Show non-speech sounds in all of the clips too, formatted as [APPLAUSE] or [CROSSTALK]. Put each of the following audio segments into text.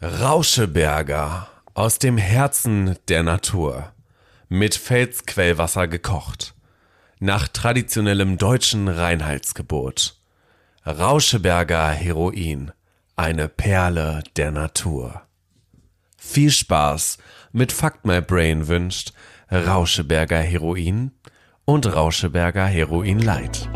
Rauscheberger aus dem Herzen der Natur. Mit Felsquellwasser gekocht. Nach traditionellem deutschen Reinheitsgebot. Rauscheberger Heroin. Eine Perle der Natur. Viel Spaß mit Fuck My Brain wünscht Rauscheberger Heroin und Rauscheberger Heroin Light.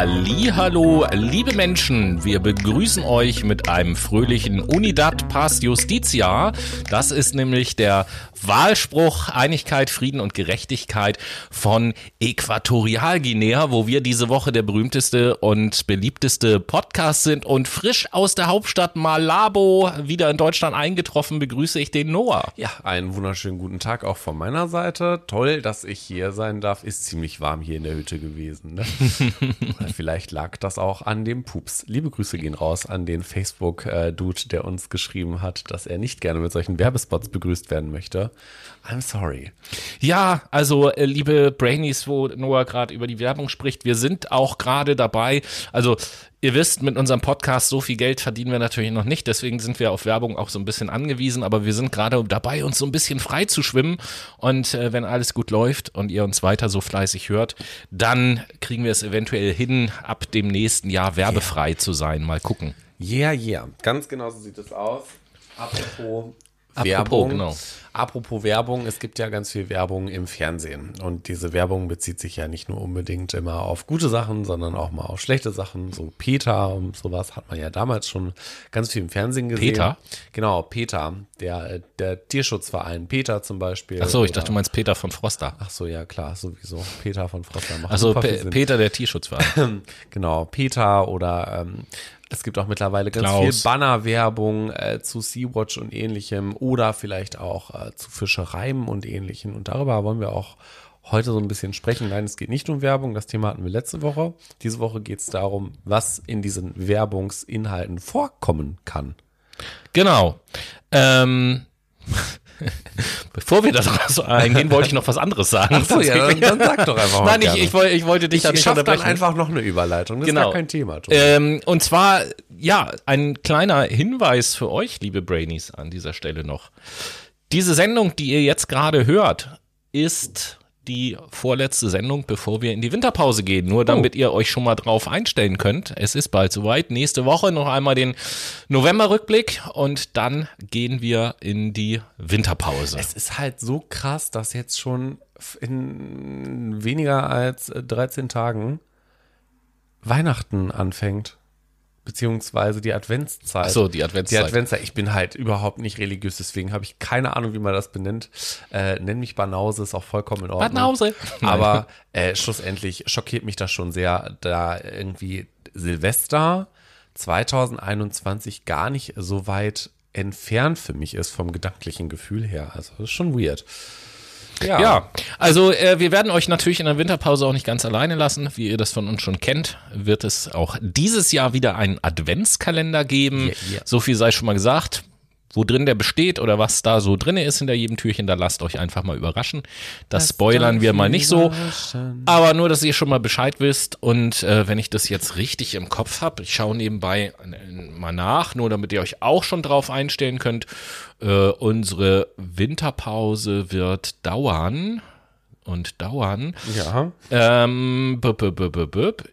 Hallo, liebe Menschen, wir begrüßen euch mit einem fröhlichen Unidad Pars Justitia. Das ist nämlich der Wahlspruch Einigkeit, Frieden und Gerechtigkeit von Äquatorialguinea, wo wir diese Woche der berühmteste und beliebteste Podcast sind und frisch aus der Hauptstadt Malabo wieder in Deutschland eingetroffen, begrüße ich den Noah. Ja, einen wunderschönen guten Tag auch von meiner Seite. Toll, dass ich hier sein darf. Ist ziemlich warm hier in der Hütte gewesen. Ne? [LAUGHS] vielleicht lag das auch an dem Pups. Liebe Grüße gehen raus an den Facebook-Dude, der uns geschrieben hat, dass er nicht gerne mit solchen Werbespots begrüßt werden möchte. I'm sorry. Ja, also äh, liebe Brainies, wo Noah gerade über die Werbung spricht, wir sind auch gerade dabei. Also ihr wisst, mit unserem Podcast so viel Geld verdienen wir natürlich noch nicht. Deswegen sind wir auf Werbung auch so ein bisschen angewiesen. Aber wir sind gerade dabei, uns so ein bisschen frei zu schwimmen. Und äh, wenn alles gut läuft und ihr uns weiter so fleißig hört, dann kriegen wir es eventuell hin, ab dem nächsten Jahr werbefrei yeah. zu sein. Mal gucken. Yeah, yeah. Ganz genau so sieht es aus. Apropos Werbung. Genau. Apropos Werbung, es gibt ja ganz viel Werbung im Fernsehen. Und diese Werbung bezieht sich ja nicht nur unbedingt immer auf gute Sachen, sondern auch mal auf schlechte Sachen. So Peter und sowas hat man ja damals schon ganz viel im Fernsehen gesehen. Peter? Genau, Peter, der, der Tierschutzverein Peter zum Beispiel. Ach so, ich dachte, du meinst Peter von Froster. Ach so, ja klar, sowieso. Peter von Froster macht Also Peter, der Tierschutzverein. [LAUGHS] genau, Peter oder ähm, es gibt auch mittlerweile ganz Klaus. viel Bannerwerbung äh, zu Sea-Watch und ähnlichem oder vielleicht auch äh, zu Fischereien und ähnlichem. Und darüber wollen wir auch heute so ein bisschen sprechen. Nein, es geht nicht um Werbung, das Thema hatten wir letzte Woche. Diese Woche geht es darum, was in diesen Werbungsinhalten vorkommen kann. Genau. Ähm, [LAUGHS] [LAUGHS] Bevor wir da so eingehen, wollte ich noch was anderes sagen. Ach so, ja, dann, dann, sag doch einfach mal. [LAUGHS] Nein, ich, ich, wollte, ich wollte dich ich, da nicht unterbrechen. dann einfach noch eine Überleitung. Das genau. ist gar kein Thema. Ähm, und zwar, ja, ein kleiner Hinweis für euch, liebe Brainies, an dieser Stelle noch. Diese Sendung, die ihr jetzt gerade hört, ist die vorletzte Sendung, bevor wir in die Winterpause gehen. Nur damit oh. ihr euch schon mal drauf einstellen könnt. Es ist bald soweit. Nächste Woche noch einmal den Novemberrückblick und dann gehen wir in die Winterpause. Es ist halt so krass, dass jetzt schon in weniger als 13 Tagen Weihnachten anfängt beziehungsweise die Adventszeit. Ach so, die Adventszeit. Die Adventszeit. Ich bin halt überhaupt nicht religiös, deswegen habe ich keine Ahnung, wie man das benennt. Äh, nenn mich Banause, ist auch vollkommen in Ordnung. Banause. [LAUGHS] Aber äh, schlussendlich schockiert mich das schon sehr, da irgendwie Silvester 2021 gar nicht so weit entfernt für mich ist vom gedanklichen Gefühl her. Also das ist schon weird. Ja. ja, also äh, wir werden euch natürlich in der Winterpause auch nicht ganz alleine lassen. Wie ihr das von uns schon kennt, wird es auch dieses Jahr wieder einen Adventskalender geben. Yeah, yeah. So viel sei schon mal gesagt wo drin der besteht oder was da so drin ist hinter jedem Türchen, da lasst euch einfach mal überraschen. Das, das spoilern wir mal nicht so. Aber nur, dass ihr schon mal Bescheid wisst. Und äh, wenn ich das jetzt richtig im Kopf habe, ich schaue nebenbei mal nach, nur damit ihr euch auch schon drauf einstellen könnt. Äh, unsere Winterpause wird dauern und dauern. Ja. Ähm,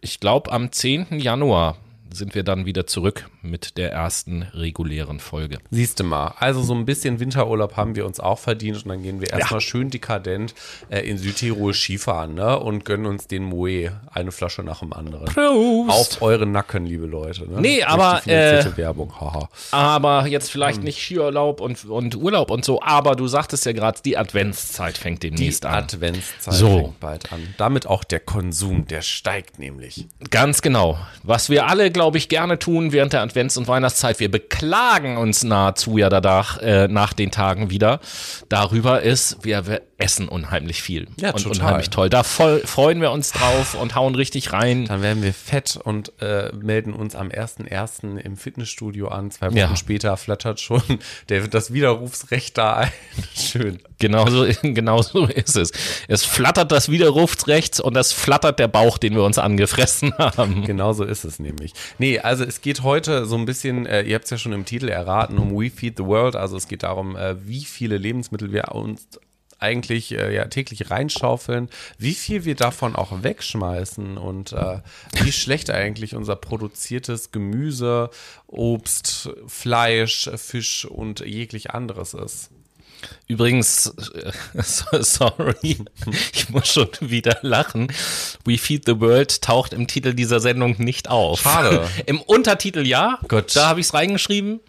ich glaube am 10. Januar sind wir dann wieder zurück mit der ersten regulären Folge. Siehst du mal, also so ein bisschen Winterurlaub haben wir uns auch verdient und dann gehen wir erstmal ja. schön dekadent äh, in Südtirol Skifahren ne? und gönnen uns den Moe, eine Flasche nach dem anderen. Prost. Auf euren Nacken, liebe Leute. Ne? Nee, aber äh, Werbung, haha. Aber jetzt vielleicht hm. nicht Skiurlaub und, und Urlaub und so, aber du sagtest ja gerade, die Adventszeit fängt demnächst die an. Die Adventszeit so. fängt bald an. Damit auch der Konsum, der steigt nämlich. Ganz genau. Was wir alle, glaube ich, gerne tun während der Advents- und Weihnachtszeit. Wir beklagen uns nahezu ja danach, äh, nach den Tagen wieder darüber ist, wir, essen unheimlich viel ja, und total. unheimlich toll. Da voll, freuen wir uns drauf und hauen richtig rein. Dann werden wir fett und äh, melden uns am 1.1. im Fitnessstudio an. Zwei Wochen ja. später flattert schon [LAUGHS] der, das Widerrufsrecht da ein. [LAUGHS] Schön. Genauso, [LAUGHS] genauso ist es. Es flattert das Widerrufsrecht und es flattert der Bauch, den wir uns angefressen haben. Genauso ist es nämlich. Nee, also es geht heute so ein bisschen, äh, ihr habt es ja schon im Titel erraten, um We Feed the World. Also es geht darum, äh, wie viele Lebensmittel wir uns eigentlich äh, ja täglich reinschaufeln, wie viel wir davon auch wegschmeißen und äh, wie schlecht eigentlich unser produziertes Gemüse, Obst, Fleisch, Fisch und jeglich anderes ist. Übrigens, äh, [LAUGHS] sorry, ich muss schon wieder lachen. We Feed the World taucht im Titel dieser Sendung nicht auf. Schade. [LAUGHS] Im Untertitel ja, Gut. da habe ich es reingeschrieben,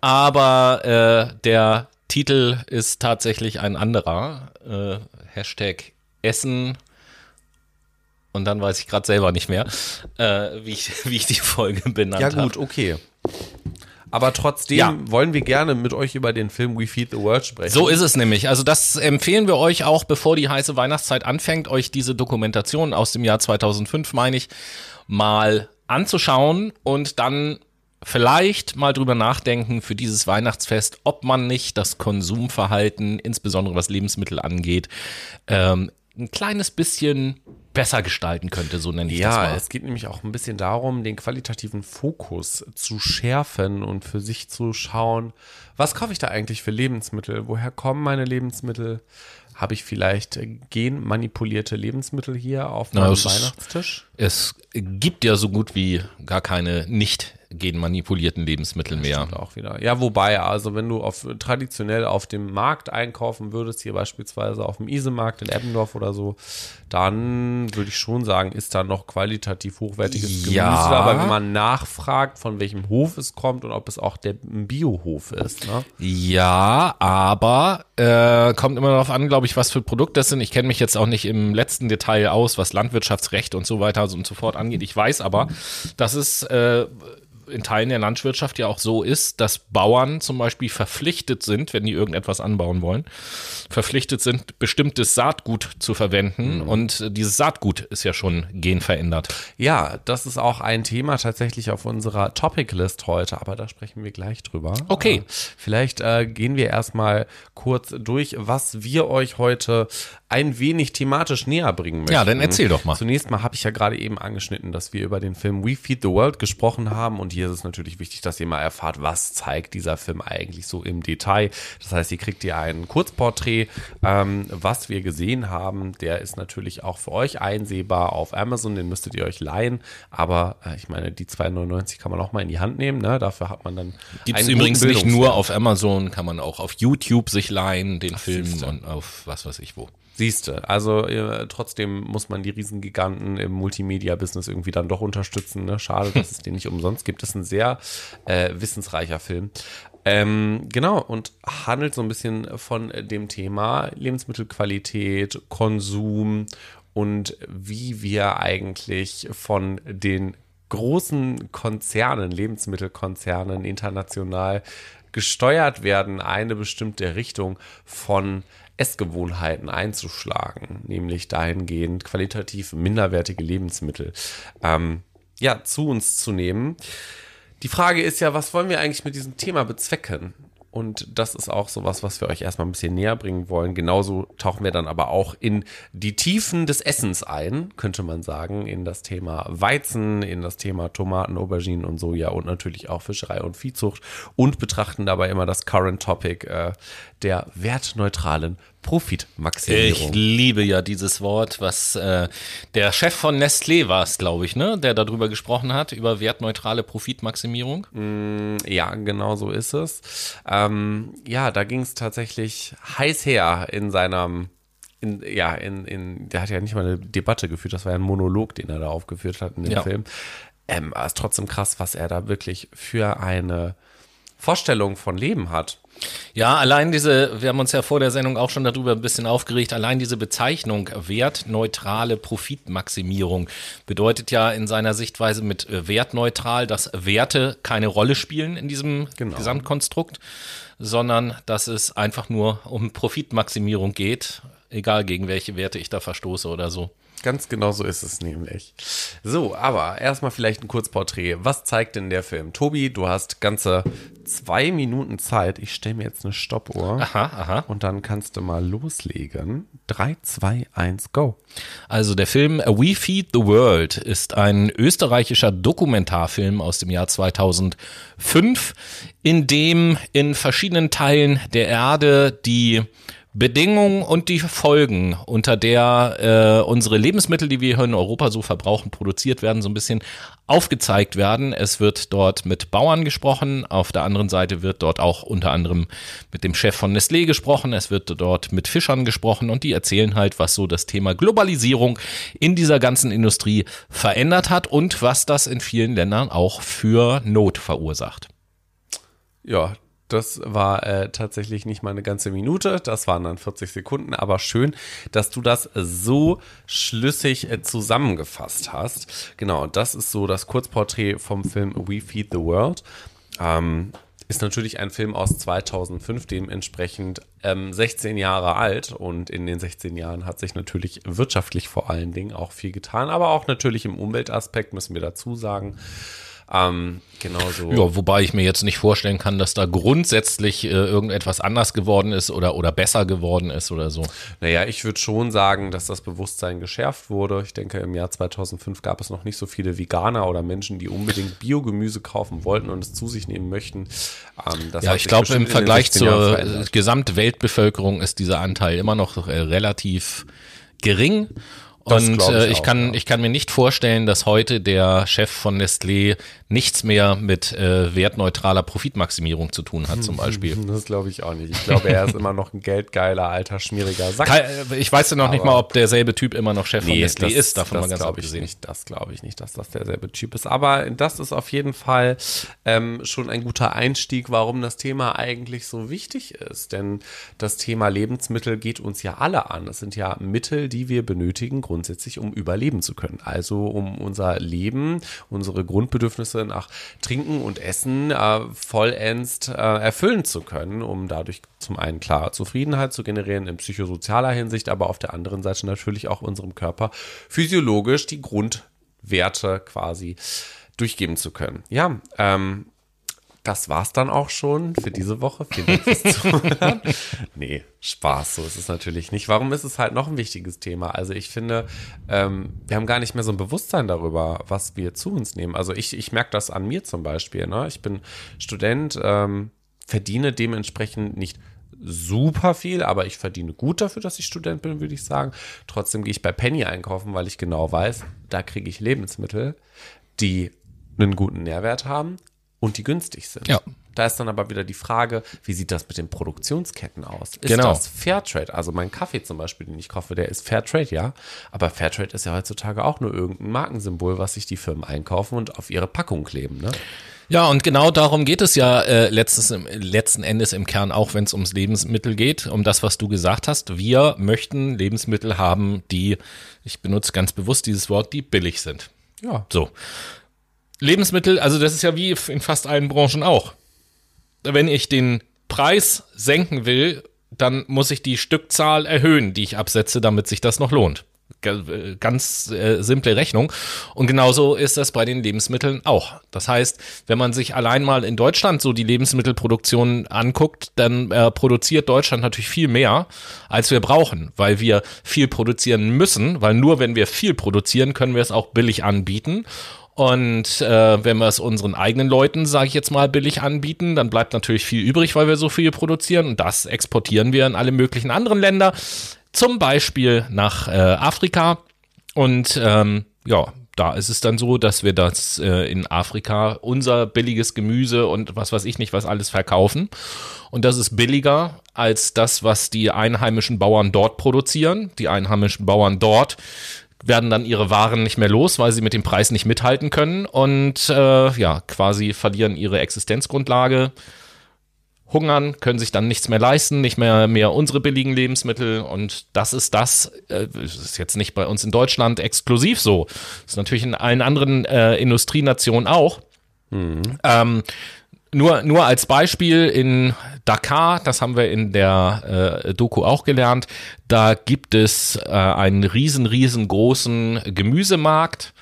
aber äh, der Titel ist tatsächlich ein anderer. Äh, Hashtag Essen. Und dann weiß ich gerade selber nicht mehr, äh, wie, ich, [LAUGHS] wie ich die Folge benannt habe. Ja gut, hab. okay. Aber trotzdem ja. wollen wir gerne mit euch über den Film We Feed the World sprechen. So ist es nämlich. Also das empfehlen wir euch auch, bevor die heiße Weihnachtszeit anfängt, euch diese Dokumentation aus dem Jahr 2005, meine ich, mal anzuschauen und dann vielleicht mal drüber nachdenken für dieses Weihnachtsfest, ob man nicht das Konsumverhalten, insbesondere was Lebensmittel angeht, ähm, ein kleines bisschen besser gestalten könnte, so nenne ich ja, das mal. Ja, es geht nämlich auch ein bisschen darum, den qualitativen Fokus zu schärfen und für sich zu schauen, was kaufe ich da eigentlich für Lebensmittel? Woher kommen meine Lebensmittel? Habe ich vielleicht genmanipulierte Lebensmittel hier auf meinem Na, Weihnachtstisch? Es gibt ja so gut wie gar keine nicht genmanipulierten Lebensmitteln mehr. Auch wieder. Ja, wobei, also wenn du auf, traditionell auf dem Markt einkaufen würdest, hier beispielsweise auf dem Isemarkt in Eppendorf oder so, dann würde ich schon sagen, ist da noch qualitativ hochwertiges ja. Gemüse. Aber wenn man nachfragt, von welchem Hof es kommt und ob es auch der Biohof ist. Ne? Ja, aber äh, kommt immer darauf an, glaube ich, was für Produkte das sind. Ich kenne mich jetzt auch nicht im letzten Detail aus, was Landwirtschaftsrecht und so weiter und so fort angeht. Ich weiß aber, dass es äh, in Teilen der Landwirtschaft ja auch so ist, dass Bauern zum Beispiel verpflichtet sind, wenn die irgendetwas anbauen wollen, verpflichtet sind, bestimmtes Saatgut zu verwenden. Mhm. Und dieses Saatgut ist ja schon genverändert. Ja, das ist auch ein Thema tatsächlich auf unserer Topic-List heute, aber da sprechen wir gleich drüber. Okay. Äh, vielleicht äh, gehen wir erstmal kurz durch, was wir euch heute ein wenig thematisch näher bringen möchten. Ja, dann erzähl doch mal. Zunächst mal habe ich ja gerade eben angeschnitten, dass wir über den Film We Feed the World gesprochen haben und hier ist es natürlich wichtig, dass ihr mal erfahrt, was zeigt dieser Film eigentlich so im Detail. Das heißt, ihr kriegt hier ein Kurzporträt, ähm, was wir gesehen haben. Der ist natürlich auch für euch einsehbar auf Amazon, den müsstet ihr euch leihen, aber äh, ich meine, die 2,99 kann man auch mal in die Hand nehmen, ne? dafür hat man dann Gibt es übrigens nicht nur auf Amazon, kann man auch auf YouTube sich leihen, den Ach, Film und auf was weiß ich wo. Siehste, also äh, trotzdem muss man die Riesengiganten im Multimedia-Business irgendwie dann doch unterstützen. Ne? Schade, dass es den nicht umsonst gibt. Das ist ein sehr äh, wissensreicher Film. Ähm, genau, und handelt so ein bisschen von dem Thema Lebensmittelqualität, Konsum und wie wir eigentlich von den großen Konzernen, Lebensmittelkonzernen international gesteuert werden, eine bestimmte Richtung von Essgewohnheiten einzuschlagen, nämlich dahingehend qualitativ minderwertige Lebensmittel ähm, ja, zu uns zu nehmen. Die Frage ist ja, was wollen wir eigentlich mit diesem Thema bezwecken? Und das ist auch sowas, was wir euch erstmal ein bisschen näher bringen wollen. Genauso tauchen wir dann aber auch in die Tiefen des Essens ein, könnte man sagen, in das Thema Weizen, in das Thema Tomaten, Auberginen und Soja und natürlich auch Fischerei und Viehzucht und betrachten dabei immer das Current Topic äh, der wertneutralen Profitmaximierung. Ich liebe ja dieses Wort, was äh, der Chef von Nestlé war es, glaube ich, ne, der darüber gesprochen hat, über wertneutrale Profitmaximierung. Mm, ja, genau so ist es. Ähm, ja, da ging es tatsächlich heiß her in seinem in, ja, in, in, der hat ja nicht mal eine Debatte geführt, das war ja ein Monolog, den er da aufgeführt hat in dem ja. Film. Ähm, aber ist trotzdem krass, was er da wirklich für eine Vorstellung von Leben hat. Ja, allein diese, wir haben uns ja vor der Sendung auch schon darüber ein bisschen aufgeregt, allein diese Bezeichnung wertneutrale Profitmaximierung bedeutet ja in seiner Sichtweise mit wertneutral, dass Werte keine Rolle spielen in diesem genau. Gesamtkonstrukt, sondern dass es einfach nur um Profitmaximierung geht, egal gegen welche Werte ich da verstoße oder so. Ganz genau so ist es nämlich. So, aber erstmal vielleicht ein Kurzporträt. Was zeigt denn der Film? Tobi, du hast ganze zwei Minuten Zeit. Ich stelle mir jetzt eine Stoppuhr. Aha, aha. Und dann kannst du mal loslegen. 3, 2, 1, go. Also der Film We Feed the World ist ein österreichischer Dokumentarfilm aus dem Jahr 2005, in dem in verschiedenen Teilen der Erde die Bedingungen und die Folgen, unter der äh, unsere Lebensmittel, die wir hier in Europa so verbrauchen, produziert werden, so ein bisschen aufgezeigt werden. Es wird dort mit Bauern gesprochen, auf der anderen Seite wird dort auch unter anderem mit dem Chef von Nestlé gesprochen, es wird dort mit Fischern gesprochen und die erzählen halt, was so das Thema Globalisierung in dieser ganzen Industrie verändert hat und was das in vielen Ländern auch für Not verursacht. Ja, das war äh, tatsächlich nicht mal eine ganze Minute, das waren dann 40 Sekunden, aber schön, dass du das so schlüssig äh, zusammengefasst hast. Genau, das ist so das Kurzporträt vom Film We Feed the World. Ähm, ist natürlich ein Film aus 2005, dementsprechend ähm, 16 Jahre alt und in den 16 Jahren hat sich natürlich wirtschaftlich vor allen Dingen auch viel getan, aber auch natürlich im Umweltaspekt müssen wir dazu sagen. Ähm, genauso. Ja, wobei ich mir jetzt nicht vorstellen kann, dass da grundsätzlich äh, irgendetwas anders geworden ist oder, oder besser geworden ist oder so. Naja, ich würde schon sagen, dass das Bewusstsein geschärft wurde. Ich denke, im Jahr 2005 gab es noch nicht so viele Veganer oder Menschen, die unbedingt Biogemüse kaufen wollten und es zu sich nehmen möchten. Ähm, ja, ich glaube, im Vergleich zur Gesamtweltbevölkerung ist dieser Anteil immer noch äh, relativ gering. Und ich, äh, ich auch, kann, ja. ich kann mir nicht vorstellen, dass heute der Chef von Nestlé nichts mehr mit äh, wertneutraler Profitmaximierung zu tun hat, zum Beispiel. Das glaube ich auch nicht. Ich glaube, er ist immer noch ein geldgeiler, alter, schmieriger Sack. Äh, ich weiß ja noch Aber nicht mal, ob derselbe Typ immer noch Chef nee, von Nestlé das, ist, davon das mal ganz abgesehen. Nicht, das glaube ich nicht, dass das derselbe Typ ist. Aber das ist auf jeden Fall ähm, schon ein guter Einstieg, warum das Thema eigentlich so wichtig ist. Denn das Thema Lebensmittel geht uns ja alle an. Es sind ja Mittel, die wir benötigen, grundsätzlich, um überleben zu können. Also um unser Leben, unsere Grundbedürfnisse nach Trinken und Essen äh, vollends äh, erfüllen zu können, um dadurch zum einen klar Zufriedenheit zu generieren in psychosozialer Hinsicht, aber auf der anderen Seite natürlich auch unserem Körper physiologisch die Grundwerte quasi durchgeben zu können. Ja, ähm, das war's dann auch schon für diese Woche. Vielen Dank fürs [LAUGHS] Zuhören. nee, Spaß, so ist es natürlich nicht. Warum ist es halt noch ein wichtiges Thema? Also ich finde, ähm, wir haben gar nicht mehr so ein Bewusstsein darüber, was wir zu uns nehmen. Also ich, ich merke das an mir zum Beispiel. Ne? Ich bin Student, ähm, verdiene dementsprechend nicht super viel, aber ich verdiene gut dafür, dass ich Student bin, würde ich sagen. Trotzdem gehe ich bei Penny einkaufen, weil ich genau weiß, da kriege ich Lebensmittel, die einen guten Nährwert haben, und die günstig sind. Ja. Da ist dann aber wieder die Frage, wie sieht das mit den Produktionsketten aus? Ist genau. das Fairtrade? Also mein Kaffee zum Beispiel, den ich kaufe, der ist Fairtrade, ja. Aber Fairtrade ist ja heutzutage auch nur irgendein Markensymbol, was sich die Firmen einkaufen und auf ihre Packung kleben, ne? Ja, und genau darum geht es ja äh, letztes, letzten Endes im Kern auch, wenn es ums Lebensmittel geht, um das, was du gesagt hast. Wir möchten Lebensmittel haben, die, ich benutze ganz bewusst dieses Wort, die billig sind. Ja. So. Lebensmittel, also das ist ja wie in fast allen Branchen auch. Wenn ich den Preis senken will, dann muss ich die Stückzahl erhöhen, die ich absetze, damit sich das noch lohnt. Ganz äh, simple Rechnung. Und genauso ist das bei den Lebensmitteln auch. Das heißt, wenn man sich allein mal in Deutschland so die Lebensmittelproduktion anguckt, dann äh, produziert Deutschland natürlich viel mehr, als wir brauchen, weil wir viel produzieren müssen, weil nur wenn wir viel produzieren, können wir es auch billig anbieten. Und äh, wenn wir es unseren eigenen Leuten, sage ich jetzt mal, billig anbieten, dann bleibt natürlich viel übrig, weil wir so viel produzieren. Und das exportieren wir in alle möglichen anderen Länder, zum Beispiel nach äh, Afrika. Und ähm, ja, da ist es dann so, dass wir das äh, in Afrika unser billiges Gemüse und was weiß ich nicht, was alles verkaufen. Und das ist billiger als das, was die einheimischen Bauern dort produzieren. Die einheimischen Bauern dort werden dann ihre Waren nicht mehr los, weil sie mit dem Preis nicht mithalten können und äh, ja, quasi verlieren ihre Existenzgrundlage. hungern, können sich dann nichts mehr leisten, nicht mehr, mehr unsere billigen Lebensmittel. Und das ist das, äh, ist jetzt nicht bei uns in Deutschland exklusiv so. Ist natürlich in allen anderen äh, Industrienationen auch. Mhm. Ähm, nur, nur als Beispiel in Dakar, das haben wir in der äh, Doku auch gelernt, da gibt es äh, einen riesen, riesengroßen Gemüsemarkt.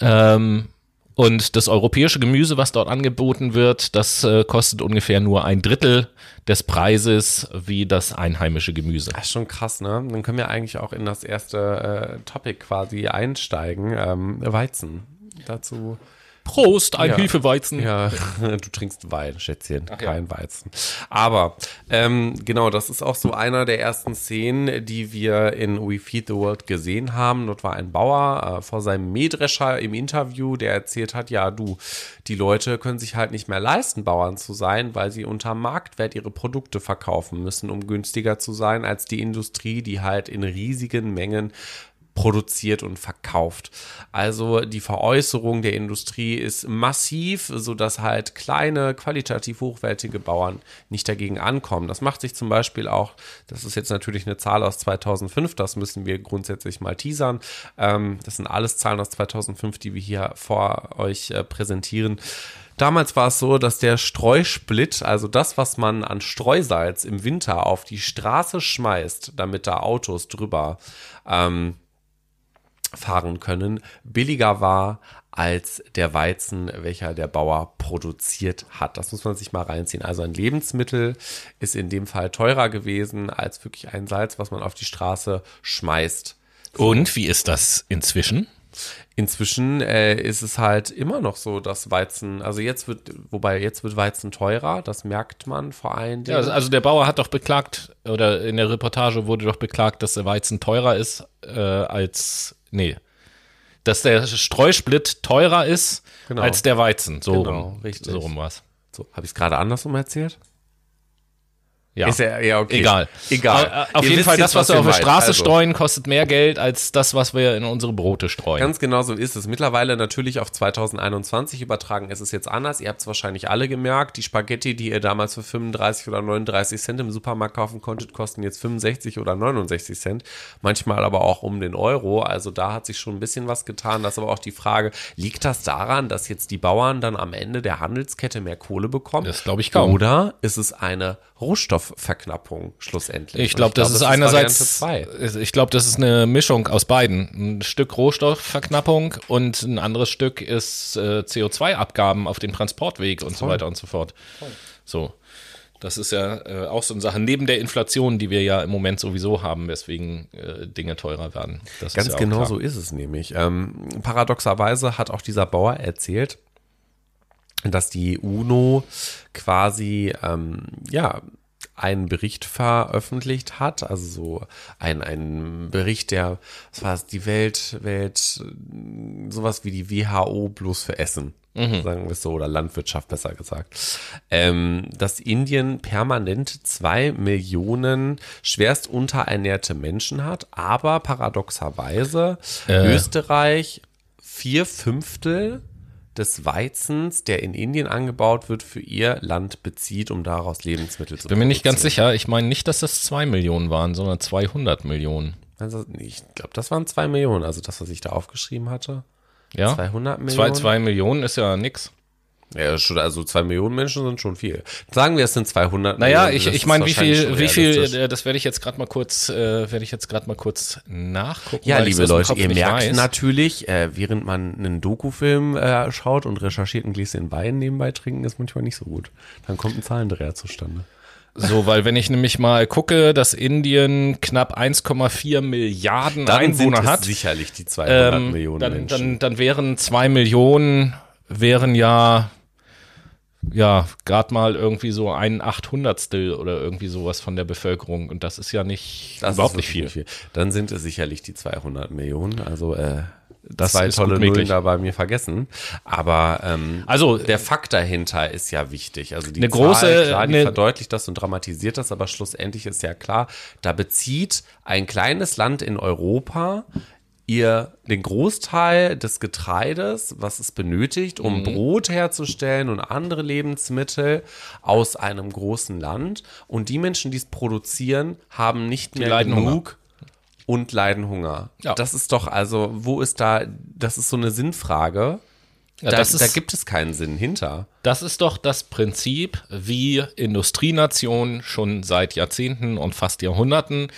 Ähm, und das europäische Gemüse, was dort angeboten wird, das äh, kostet ungefähr nur ein Drittel des Preises wie das einheimische Gemüse. Das ist schon krass, ne? Dann können wir eigentlich auch in das erste äh, Topic quasi einsteigen. Ähm, Weizen. Dazu Prost, ein ja. Hefeweizen. Ja, [LAUGHS] du trinkst Wein, Schätzchen, Ach, kein ja. Weizen. Aber ähm, genau, das ist auch so einer der ersten Szenen, die wir in We Feed the World gesehen haben. Dort war ein Bauer äh, vor seinem Mähdrescher im Interview, der erzählt hat, ja, du, die Leute können sich halt nicht mehr leisten, Bauern zu sein, weil sie unter Marktwert ihre Produkte verkaufen müssen, um günstiger zu sein als die Industrie, die halt in riesigen Mengen produziert und verkauft. Also die Veräußerung der Industrie ist massiv, sodass halt kleine, qualitativ hochwertige Bauern nicht dagegen ankommen. Das macht sich zum Beispiel auch, das ist jetzt natürlich eine Zahl aus 2005, das müssen wir grundsätzlich mal teasern. Ähm, das sind alles Zahlen aus 2005, die wir hier vor euch äh, präsentieren. Damals war es so, dass der Streusplit, also das, was man an Streusalz im Winter auf die Straße schmeißt, damit da Autos drüber ähm, fahren können, billiger war als der Weizen, welcher der Bauer produziert hat. Das muss man sich mal reinziehen. Also ein Lebensmittel ist in dem Fall teurer gewesen als wirklich ein Salz, was man auf die Straße schmeißt. Und wie ist das inzwischen? Inzwischen äh, ist es halt immer noch so, dass Weizen, also jetzt wird, wobei jetzt wird Weizen teurer, das merkt man vor allen Dingen. Ja, also der Bauer hat doch beklagt, oder in der Reportage wurde doch beklagt, dass der Weizen teurer ist äh, als Nee. Dass der Streusplit teurer ist genau. als der Weizen. So genau, rum. Richtig. So rum was. So, habe ich es gerade andersrum erzählt? Ja. Ist ja, ja okay. Egal. Egal. Auf Ihr jeden Fall, das, was wir auf der Straße also. streuen, kostet mehr Geld als das, was wir in unsere Brote streuen. Ganz genau so ist es. Mittlerweile natürlich auf 2021 übertragen ist es jetzt anders. Ihr habt es wahrscheinlich alle gemerkt. Die Spaghetti, die ihr damals für 35 oder 39 Cent im Supermarkt kaufen konntet, kosten jetzt 65 oder 69 Cent. Manchmal aber auch um den Euro. Also da hat sich schon ein bisschen was getan. Das ist aber auch die Frage, liegt das daran, dass jetzt die Bauern dann am Ende der Handelskette mehr Kohle bekommen? Das glaube ich kaum. Oder ist es eine Rohstoff Rohstoffverknappung schlussendlich. Ich glaube, das, glaub, das, ist einerseits, ich glaube, das ist eine Mischung aus beiden. Ein Stück Rohstoffverknappung und ein anderes Stück ist äh, CO2-Abgaben auf dem Transportweg und Voll. so weiter und so fort. Voll. So. Das ist ja äh, auch so eine Sache, neben der Inflation, die wir ja im Moment sowieso haben, weswegen äh, Dinge teurer werden. Das Ganz ja genau klar. so ist es nämlich. Ähm, paradoxerweise hat auch dieser Bauer erzählt, dass die UNO quasi ähm, ja einen Bericht veröffentlicht hat, also so ein, ein Bericht, der, was war es, die Welt, Welt, sowas wie die WHO bloß für Essen. Mhm. Sagen wir es so, oder Landwirtschaft besser gesagt. Ähm, dass Indien permanent zwei Millionen schwerst unterernährte Menschen hat, aber paradoxerweise äh. Österreich vier Fünftel des Weizens, der in Indien angebaut wird, für ihr Land bezieht, um daraus Lebensmittel zu Bin mir nicht ganz sicher. Ich meine nicht, dass das zwei Millionen waren, sondern 200 Millionen. Also ich glaube, das waren zwei Millionen. Also das, was ich da aufgeschrieben hatte. Ja. 200 Millionen. Zwei, zwei Millionen ist ja nix. Ja, schon, also zwei Millionen Menschen sind schon viel. Sagen wir, es sind 200 naja, Millionen. Naja, ich, ich meine, wie viel, wie viel, äh, das werde ich jetzt gerade mal kurz, äh, werde ich jetzt gerade mal kurz nachgucken. Ja, liebe Leute, ihr merkt weiß. natürlich, äh, während man einen Dokufilm äh, schaut und recherchiert ein Gläschen Wein nebenbei trinken, ist manchmal nicht so gut. Dann kommt ein Zahlendreher zustande. So, weil wenn ich nämlich mal gucke, dass Indien knapp 1,4 Milliarden dann Einwohner hat, sicherlich die 200 ähm, Millionen dann, Menschen. Dann, dann wären zwei Millionen wären ja ja, gerade mal irgendwie so ein Achthundertstel oder irgendwie sowas von der Bevölkerung. Und das ist ja nicht, das überhaupt nicht viel. viel. Dann sind es sicherlich die 200 Millionen. Also, äh, das zwei tolle Nullen da bei mir vergessen. Aber ähm, also der Fakt dahinter ist ja wichtig. Also die eine Zahl, große, klar, die verdeutlicht das und dramatisiert das, aber schlussendlich ist ja klar, da bezieht ein kleines Land in Europa ihr den Großteil des Getreides, was es benötigt, um mhm. Brot herzustellen und andere Lebensmittel aus einem großen Land. Und die Menschen, die es produzieren, haben nicht mehr genug Hunger. und leiden Hunger. Ja. Das ist doch also, wo ist da, das ist so eine Sinnfrage. Ja, da, ist, da, gibt es keinen Sinn hinter. Das ist doch das Prinzip, wie Industrienationen schon seit Jahrzehnten und fast Jahrhunderten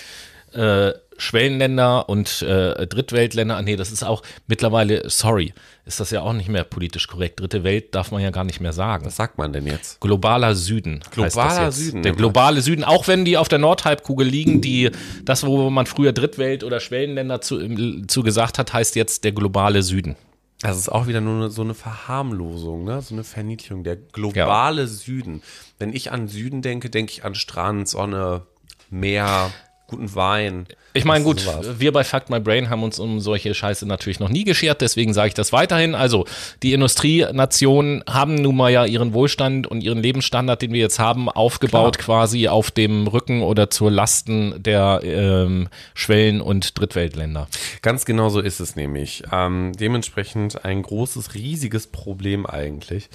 äh, Schwellenländer und äh, Drittweltländer, ah, nee, das ist auch mittlerweile, sorry, ist das ja auch nicht mehr politisch korrekt. Dritte Welt darf man ja gar nicht mehr sagen. Was sagt man denn jetzt? Globaler Süden. Globaler Süden. Der globale Süden, auch wenn die auf der Nordhalbkugel liegen, die, das, wo man früher Drittwelt oder Schwellenländer zu, zu gesagt hat, heißt jetzt der globale Süden. Das ist auch wieder nur so eine Verharmlosung, ne? so eine Verniedlichung. Der globale ja. Süden. Wenn ich an Süden denke, denke ich an Strand, Sonne, Meer, guten Wein. Ich meine, gut, wir bei Fact My Brain haben uns um solche Scheiße natürlich noch nie geschert, deswegen sage ich das weiterhin. Also, die Industrienationen haben nun mal ja ihren Wohlstand und ihren Lebensstandard, den wir jetzt haben, aufgebaut Klar. quasi auf dem Rücken oder zur Lasten der ähm, Schwellen- und Drittweltländer. Ganz genau so ist es nämlich. Ähm, dementsprechend ein großes, riesiges Problem eigentlich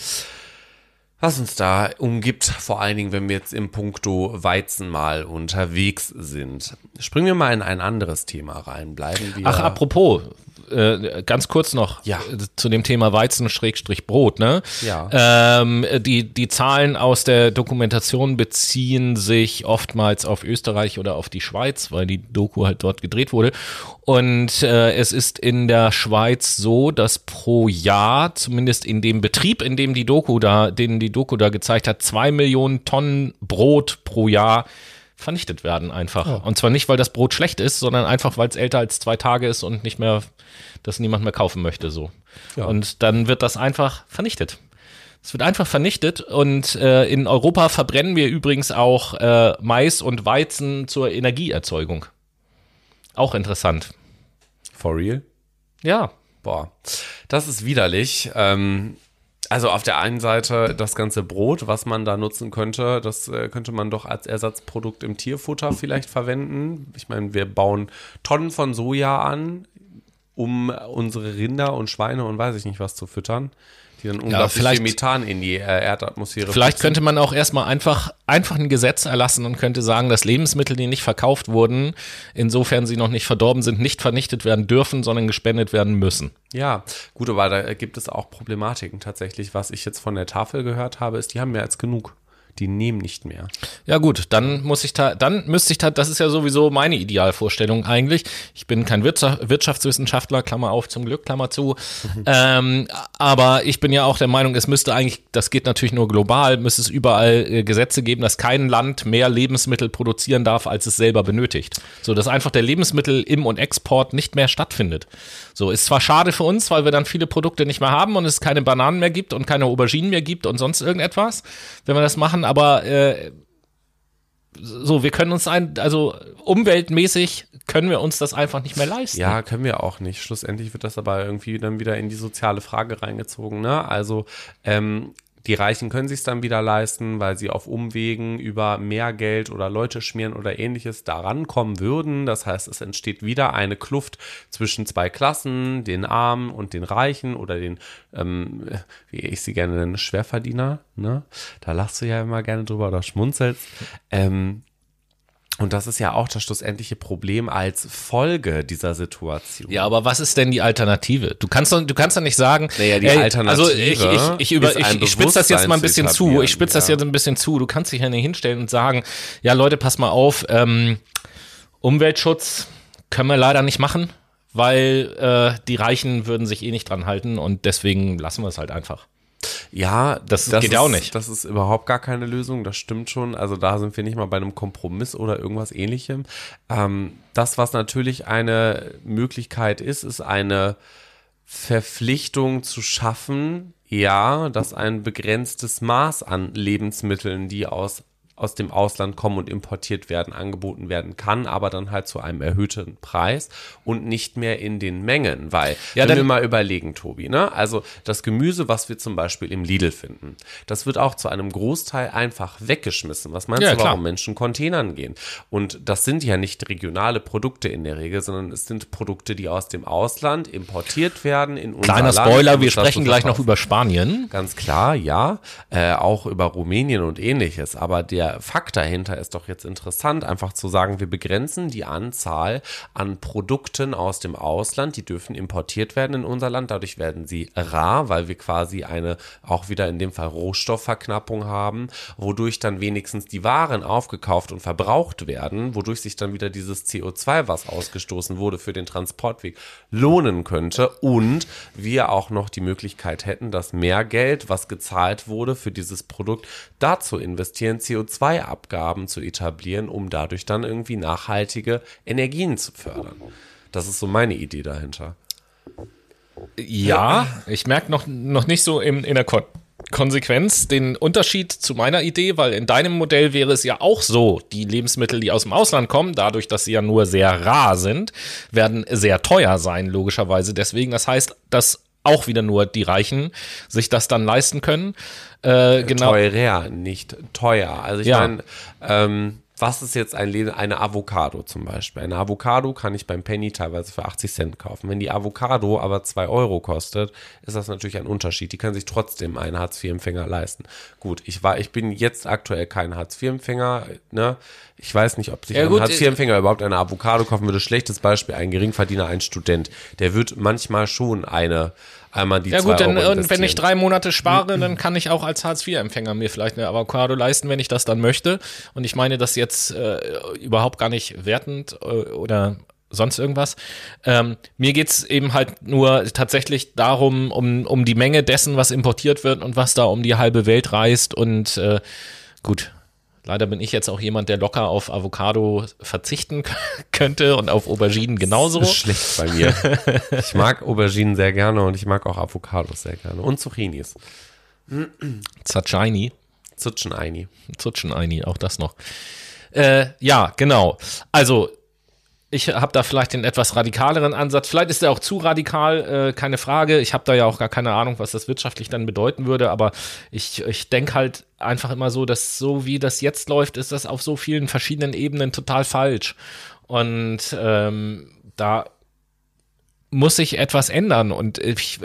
was uns da umgibt, vor allen Dingen, wenn wir jetzt im Punkto Weizen mal unterwegs sind. Springen wir mal in ein anderes Thema rein. Bleiben wir. Ach, apropos, äh, ganz kurz noch ja. zu dem Thema Weizen-Brot. Ne? Ja. Ähm, die, die Zahlen aus der Dokumentation beziehen sich oftmals auf Österreich oder auf die Schweiz, weil die Doku halt dort gedreht wurde. Und äh, es ist in der Schweiz so, dass pro Jahr, zumindest in dem Betrieb, in dem die Doku da, den die Doku da gezeigt hat, zwei Millionen Tonnen Brot pro Jahr vernichtet werden einfach. Ja. Und zwar nicht, weil das Brot schlecht ist, sondern einfach, weil es älter als zwei Tage ist und nicht mehr, dass niemand mehr kaufen möchte so. Ja. Und dann wird das einfach vernichtet. Es wird einfach vernichtet und äh, in Europa verbrennen wir übrigens auch äh, Mais und Weizen zur Energieerzeugung. Auch interessant. For real? Ja. Boah, das ist widerlich. Ähm, also auf der einen Seite das ganze Brot, was man da nutzen könnte, das äh, könnte man doch als Ersatzprodukt im Tierfutter vielleicht verwenden. Ich meine, wir bauen Tonnen von Soja an, um unsere Rinder und Schweine und weiß ich nicht was zu füttern die dann unglaublich ja, viel Methan in die äh, Erdatmosphäre Vielleicht putzen. könnte man auch erstmal einfach, einfach ein Gesetz erlassen und könnte sagen, dass Lebensmittel, die nicht verkauft wurden, insofern sie noch nicht verdorben sind, nicht vernichtet werden dürfen, sondern gespendet werden müssen. Ja, gut, aber da gibt es auch Problematiken tatsächlich. Was ich jetzt von der Tafel gehört habe, ist, die haben mehr als genug die nehmen nicht mehr. Ja gut, dann muss ich da, dann müsste ich da, das ist ja sowieso meine Idealvorstellung eigentlich. Ich bin kein Wirtschaftswissenschaftler, Klammer auf, zum Glück, Klammer zu. [LAUGHS] Ähm, aber ich bin ja auch der Meinung, es müsste eigentlich, das geht natürlich nur global, müsste es überall äh, Gesetze geben, dass kein Land mehr Lebensmittel produzieren darf, als es selber benötigt. So, dass einfach der Lebensmittel im und Export nicht mehr stattfindet. So, ist zwar schade für uns, weil wir dann viele Produkte nicht mehr haben und es keine Bananen mehr gibt und keine Auberginen mehr gibt und sonst irgendetwas, wenn wir das machen, aber äh, so, wir können uns ein, also umweltmäßig können wir uns das einfach nicht mehr leisten. Ja, können wir auch nicht. Schlussendlich wird das aber irgendwie dann wieder in die soziale Frage reingezogen. Ne? Also ähm, die Reichen können sich dann wieder leisten, weil sie auf Umwegen über mehr Geld oder Leute schmieren oder ähnliches daran kommen würden. Das heißt, es entsteht wieder eine Kluft zwischen zwei Klassen, den Armen und den Reichen oder den, ähm, wie ich sie gerne nenne, Schwerverdiener. Ne? Da lachst du ja immer gerne drüber oder schmunzelst. Ähm, und das ist ja auch das schlussendliche Problem als Folge dieser Situation. Ja, aber was ist denn die Alternative? Du kannst doch, du kannst doch nicht sagen, naja, die ey, Alternative also ich, ich, ich, über, ich, ich spitze das jetzt mal ein bisschen zu. Ich spitze das jetzt ein bisschen zu. Du kannst dich ja nicht hinstellen und sagen, ja Leute, pass mal auf, ähm, Umweltschutz können wir leider nicht machen, weil äh, die Reichen würden sich eh nicht dran halten und deswegen lassen wir es halt einfach. Ja, das, das geht ja auch nicht. Das ist überhaupt gar keine Lösung, das stimmt schon. Also da sind wir nicht mal bei einem Kompromiss oder irgendwas ähnlichem. Ähm, das, was natürlich eine Möglichkeit ist, ist eine Verpflichtung zu schaffen, ja, dass ein begrenztes Maß an Lebensmitteln, die aus aus dem Ausland kommen und importiert werden, angeboten werden kann, aber dann halt zu einem erhöhten Preis und nicht mehr in den Mengen, weil, ja, wenn wir mal überlegen, Tobi, ne, also das Gemüse, was wir zum Beispiel im Lidl finden, das wird auch zu einem Großteil einfach weggeschmissen. Was meinst ja, du, warum klar. Menschen Containern gehen? Und das sind ja nicht regionale Produkte in der Regel, sondern es sind Produkte, die aus dem Ausland importiert werden in unser Kleiner Land, Spoiler, wir sprechen gleich noch über Spanien. Ganz klar, ja, äh, auch über Rumänien und ähnliches, aber der Fakt dahinter ist doch jetzt interessant, einfach zu sagen, wir begrenzen die Anzahl an Produkten aus dem Ausland, die dürfen importiert werden in unser Land. Dadurch werden sie rar, weil wir quasi eine auch wieder in dem Fall Rohstoffverknappung haben, wodurch dann wenigstens die Waren aufgekauft und verbraucht werden, wodurch sich dann wieder dieses CO2, was ausgestoßen wurde für den Transportweg, lohnen könnte und wir auch noch die Möglichkeit hätten, dass mehr Geld, was gezahlt wurde für dieses Produkt, dazu investieren, CO2 CO2-Abgaben zu etablieren, um dadurch dann irgendwie nachhaltige Energien zu fördern. Das ist so meine Idee dahinter. Ja, ich merke noch, noch nicht so in, in der Kon Konsequenz den Unterschied zu meiner Idee, weil in deinem Modell wäre es ja auch so, die Lebensmittel, die aus dem Ausland kommen, dadurch, dass sie ja nur sehr rar sind, werden sehr teuer sein, logischerweise. Deswegen, das heißt, dass auch wieder nur die Reichen sich das dann leisten können. Äh, genau. Teurer, nicht teuer. Also ich ja. meine, ähm, was ist jetzt ein, eine Avocado zum Beispiel? Eine Avocado kann ich beim Penny teilweise für 80 Cent kaufen. Wenn die Avocado aber 2 Euro kostet, ist das natürlich ein Unterschied. Die können sich trotzdem einen Hartz-IV-Empfänger leisten. Gut, ich war, ich bin jetzt aktuell kein Hartz-IV-Empfänger, ne? Ich weiß nicht, ob sich ja, ein Hartz-IV-Empfänger überhaupt eine Avocado kaufen würde. Schlechtes Beispiel, ein Geringverdiener, ein Student. Der wird manchmal schon eine einmal die Ja gut, dann und wenn ich drei Monate spare, dann kann ich auch als Hartz-IV-Empfänger mir vielleicht eine Avocado leisten, wenn ich das dann möchte. Und ich meine das jetzt äh, überhaupt gar nicht wertend äh, oder sonst irgendwas. Ähm, mir geht's eben halt nur tatsächlich darum, um, um die Menge dessen, was importiert wird und was da um die halbe Welt reist. Und äh, gut, Leider bin ich jetzt auch jemand, der locker auf Avocado verzichten [LAUGHS] könnte und auf Auberginen genauso. Das ist schlecht bei mir. [LAUGHS] ich mag Auberginen sehr gerne und ich mag auch Avocados sehr gerne. Und Zucchinis. Zacchini. Zutscheneini. Zutscheneini, auch das noch. Äh, ja, genau. Also ich habe da vielleicht den etwas radikaleren Ansatz. Vielleicht ist er auch zu radikal, äh, keine Frage. Ich habe da ja auch gar keine Ahnung, was das wirtschaftlich dann bedeuten würde. Aber ich, ich denke halt einfach immer so, dass so wie das jetzt läuft, ist das auf so vielen verschiedenen Ebenen total falsch. Und ähm, da muss sich etwas ändern. Und ich,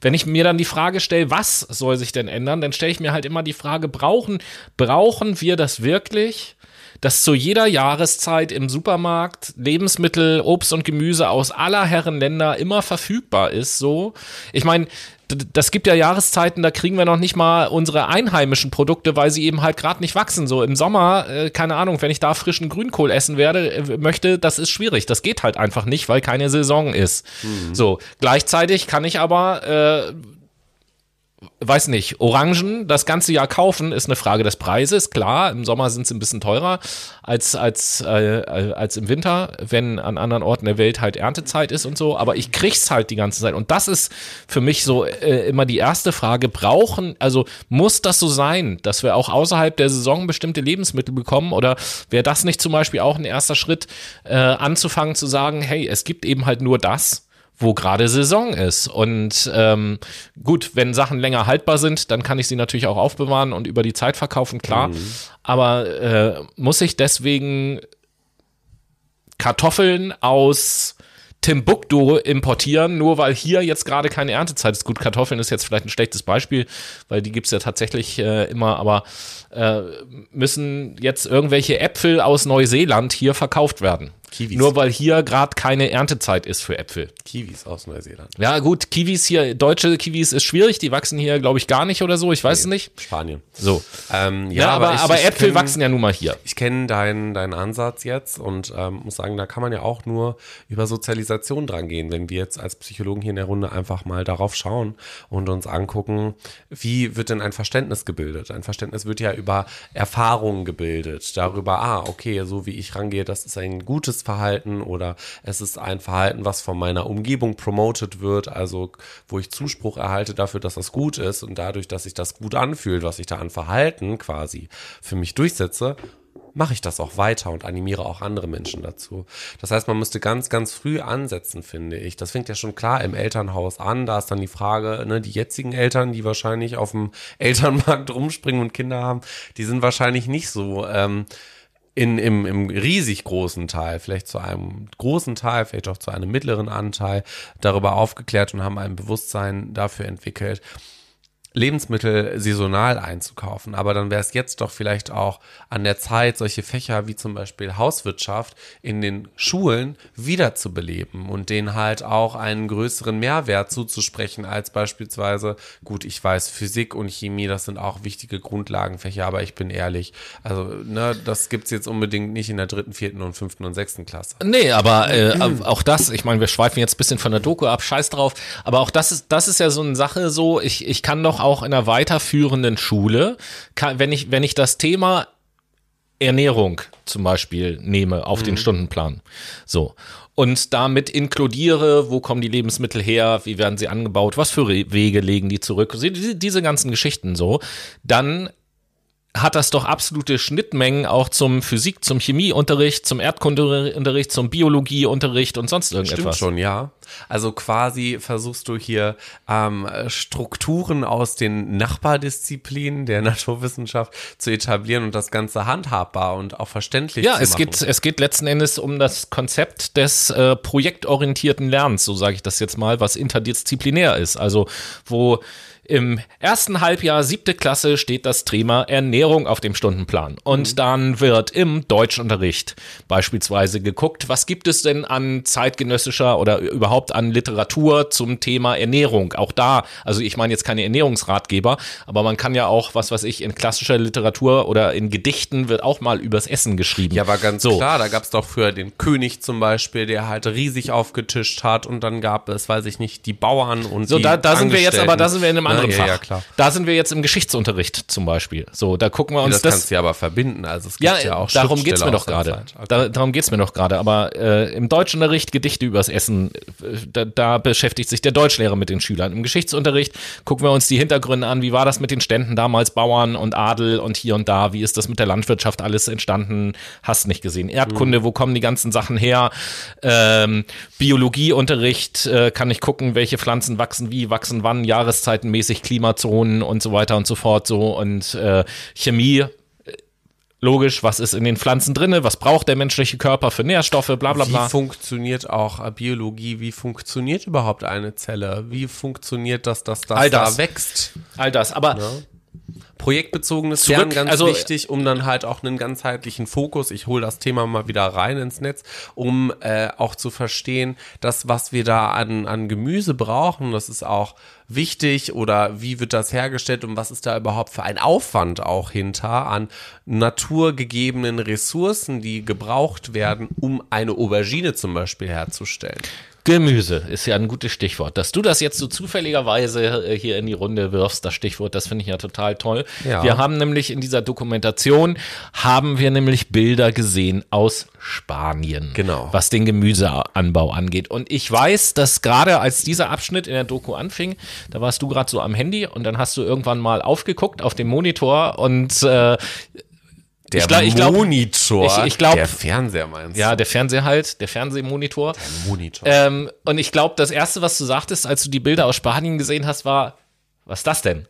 wenn ich mir dann die Frage stelle, was soll sich denn ändern, dann stelle ich mir halt immer die Frage, brauchen, brauchen wir das wirklich? Dass zu jeder Jahreszeit im Supermarkt Lebensmittel, Obst und Gemüse aus aller Herren Länder immer verfügbar ist. So, ich meine, das gibt ja Jahreszeiten, da kriegen wir noch nicht mal unsere einheimischen Produkte, weil sie eben halt gerade nicht wachsen. So im Sommer, äh, keine Ahnung, wenn ich da frischen Grünkohl essen werde, äh, möchte, das ist schwierig. Das geht halt einfach nicht, weil keine Saison ist. Mhm. So, gleichzeitig kann ich aber äh, weiß nicht, Orangen das ganze Jahr kaufen, ist eine Frage des Preises. Klar, im Sommer sind sie ein bisschen teurer als, als, äh, als im Winter, wenn an anderen Orten der Welt halt Erntezeit ist und so. Aber ich krieg's halt die ganze Zeit. Und das ist für mich so äh, immer die erste Frage. Brauchen, also muss das so sein, dass wir auch außerhalb der Saison bestimmte Lebensmittel bekommen? Oder wäre das nicht zum Beispiel auch ein erster Schritt, äh, anzufangen zu sagen, hey, es gibt eben halt nur das? Wo gerade Saison ist. Und ähm, gut, wenn Sachen länger haltbar sind, dann kann ich sie natürlich auch aufbewahren und über die Zeit verkaufen, klar. Mhm. Aber äh, muss ich deswegen Kartoffeln aus Timbuktu importieren, nur weil hier jetzt gerade keine Erntezeit ist. Gut, Kartoffeln ist jetzt vielleicht ein schlechtes Beispiel, weil die gibt's ja tatsächlich äh, immer, aber äh, müssen jetzt irgendwelche Äpfel aus Neuseeland hier verkauft werden. Kiwis. Nur weil hier gerade keine Erntezeit ist für Äpfel. Kiwis aus Neuseeland. Ja, gut, Kiwis hier, deutsche Kiwis ist schwierig, die wachsen hier, glaube ich, gar nicht oder so, ich weiß nee, es nicht. Spanien. So. Ähm, ja, ja, aber, aber, ich, aber ich Äpfel kenn, wachsen ja nun mal hier. Ich kenne deinen, deinen Ansatz jetzt und ähm, muss sagen, da kann man ja auch nur über Sozialisation dran gehen, wenn wir jetzt als Psychologen hier in der Runde einfach mal darauf schauen und uns angucken, wie wird denn ein Verständnis gebildet? Ein Verständnis wird ja über Erfahrungen gebildet, darüber, ah, okay, so wie ich rangehe, das ist ein gutes Verhalten oder es ist ein Verhalten, was von meiner Umgebung promoted wird, also wo ich Zuspruch erhalte dafür, dass das gut ist und dadurch, dass sich das gut anfühlt, was ich da an Verhalten quasi für mich durchsetze, mache ich das auch weiter und animiere auch andere Menschen dazu. Das heißt, man müsste ganz, ganz früh ansetzen, finde ich. Das fängt ja schon klar im Elternhaus an. Da ist dann die Frage, ne, die jetzigen Eltern, die wahrscheinlich auf dem Elternmarkt [LAUGHS] rumspringen und Kinder haben, die sind wahrscheinlich nicht so. Ähm, in, im, im riesig großen Teil, vielleicht zu einem großen Teil, vielleicht auch zu einem mittleren Anteil darüber aufgeklärt und haben ein Bewusstsein dafür entwickelt, Lebensmittel saisonal einzukaufen. Aber dann wäre es jetzt doch vielleicht auch an der Zeit, solche Fächer wie zum Beispiel Hauswirtschaft in den Schulen wiederzubeleben und denen halt auch einen größeren Mehrwert zuzusprechen als beispielsweise, gut, ich weiß, Physik und Chemie, das sind auch wichtige Grundlagenfächer, aber ich bin ehrlich, also ne, das gibt's jetzt unbedingt nicht in der dritten, vierten und fünften und sechsten Klasse. Nee, aber äh, auch das, ich meine, wir schweifen jetzt ein bisschen von der Doku ab, scheiß drauf, aber auch das ist, das ist ja so eine Sache so, ich, ich kann doch auch in einer weiterführenden Schule, kann, wenn ich, wenn ich das Thema Ernährung zum Beispiel nehme auf mhm. den Stundenplan. So. Und damit inkludiere, wo kommen die Lebensmittel her, wie werden sie angebaut, was für Wege legen die zurück, diese ganzen Geschichten so, dann hat das doch absolute Schnittmengen auch zum Physik, zum Chemieunterricht, zum Erdkundeunterricht, zum Biologieunterricht und sonst irgendetwas. Stimmt schon, ja. Also quasi versuchst du hier ähm, Strukturen aus den Nachbardisziplinen der [LAUGHS] Naturwissenschaft zu etablieren und das Ganze handhabbar und auch verständlich ja, zu machen. Ja, es geht, es geht letzten Endes um das Konzept des äh, projektorientierten Lernens, so sage ich das jetzt mal, was interdisziplinär ist. Also wo im ersten Halbjahr siebte Klasse steht das Thema Ernährung auf dem Stundenplan. Und mhm. dann wird im Deutschunterricht beispielsweise geguckt, was gibt es denn an zeitgenössischer oder überhaupt an Literatur zum Thema Ernährung. Auch da, also ich meine jetzt keine Ernährungsratgeber, aber man kann ja auch, was weiß ich, in klassischer Literatur oder in Gedichten wird auch mal übers Essen geschrieben. Ja, war ganz so. klar, da gab es doch früher den König zum Beispiel, der halt riesig aufgetischt hat und dann gab es, weiß ich nicht, die Bauern und so, die da, da sind wir jetzt, aber da sind wir in einem anderen anderen ja, Fach. Ja, klar. Da sind wir jetzt im Geschichtsunterricht zum Beispiel. So, da gucken wir uns das. Das kannst du ja aber verbinden. Also es gibt ja, ja auch darum geht's mir doch gerade. Okay. Da, darum geht's mir doch gerade. Aber äh, im Deutschunterricht Gedichte übers Essen, äh, da, da beschäftigt sich der Deutschlehrer mit den Schülern. Im Geschichtsunterricht gucken wir uns die Hintergründe an. Wie war das mit den Ständen damals, Bauern und Adel und hier und da? Wie ist das mit der Landwirtschaft alles entstanden? Hast nicht gesehen. Erdkunde, mhm. wo kommen die ganzen Sachen her? Ähm, Biologieunterricht äh, kann ich gucken, welche Pflanzen wachsen wie, wachsen wann, jahreszeitenmäßig mäßig Klimazonen und so weiter und so fort so und äh, Chemie äh, logisch, was ist in den Pflanzen drinne, was braucht der menschliche Körper für Nährstoffe, bla bla bla. Wie funktioniert auch äh, Biologie, wie funktioniert überhaupt eine Zelle? Wie funktioniert das, dass das, All das. da wächst? All das, aber ja. Projektbezogenes Zurück, Lernen ganz also, wichtig, um dann halt auch einen ganzheitlichen Fokus, ich hole das Thema mal wieder rein ins Netz, um äh, auch zu verstehen, dass was wir da an, an Gemüse brauchen, das ist auch wichtig oder wie wird das hergestellt und was ist da überhaupt für ein Aufwand auch hinter an naturgegebenen Ressourcen, die gebraucht werden, um eine Aubergine zum Beispiel herzustellen. Gemüse ist ja ein gutes Stichwort. Dass du das jetzt so zufälligerweise äh, hier in die Runde wirfst, das Stichwort, das finde ich ja total toll. Ja. Wir haben nämlich in dieser Dokumentation, haben wir nämlich Bilder gesehen aus Spanien. Genau. Was den Gemüseanbau angeht. Und ich weiß, dass gerade als dieser Abschnitt in der Doku anfing, da warst du gerade so am Handy und dann hast du irgendwann mal aufgeguckt auf dem Monitor und äh, der ich glaub, ich glaub, Monitor. Ich, ich glaub, der Fernseher meinst du? Ja, der Fernseher halt, der Fernsehmonitor. Der Monitor. Ähm, und ich glaube, das erste, was du sagtest, als du die Bilder aus Spanien gesehen hast, war, was ist das denn?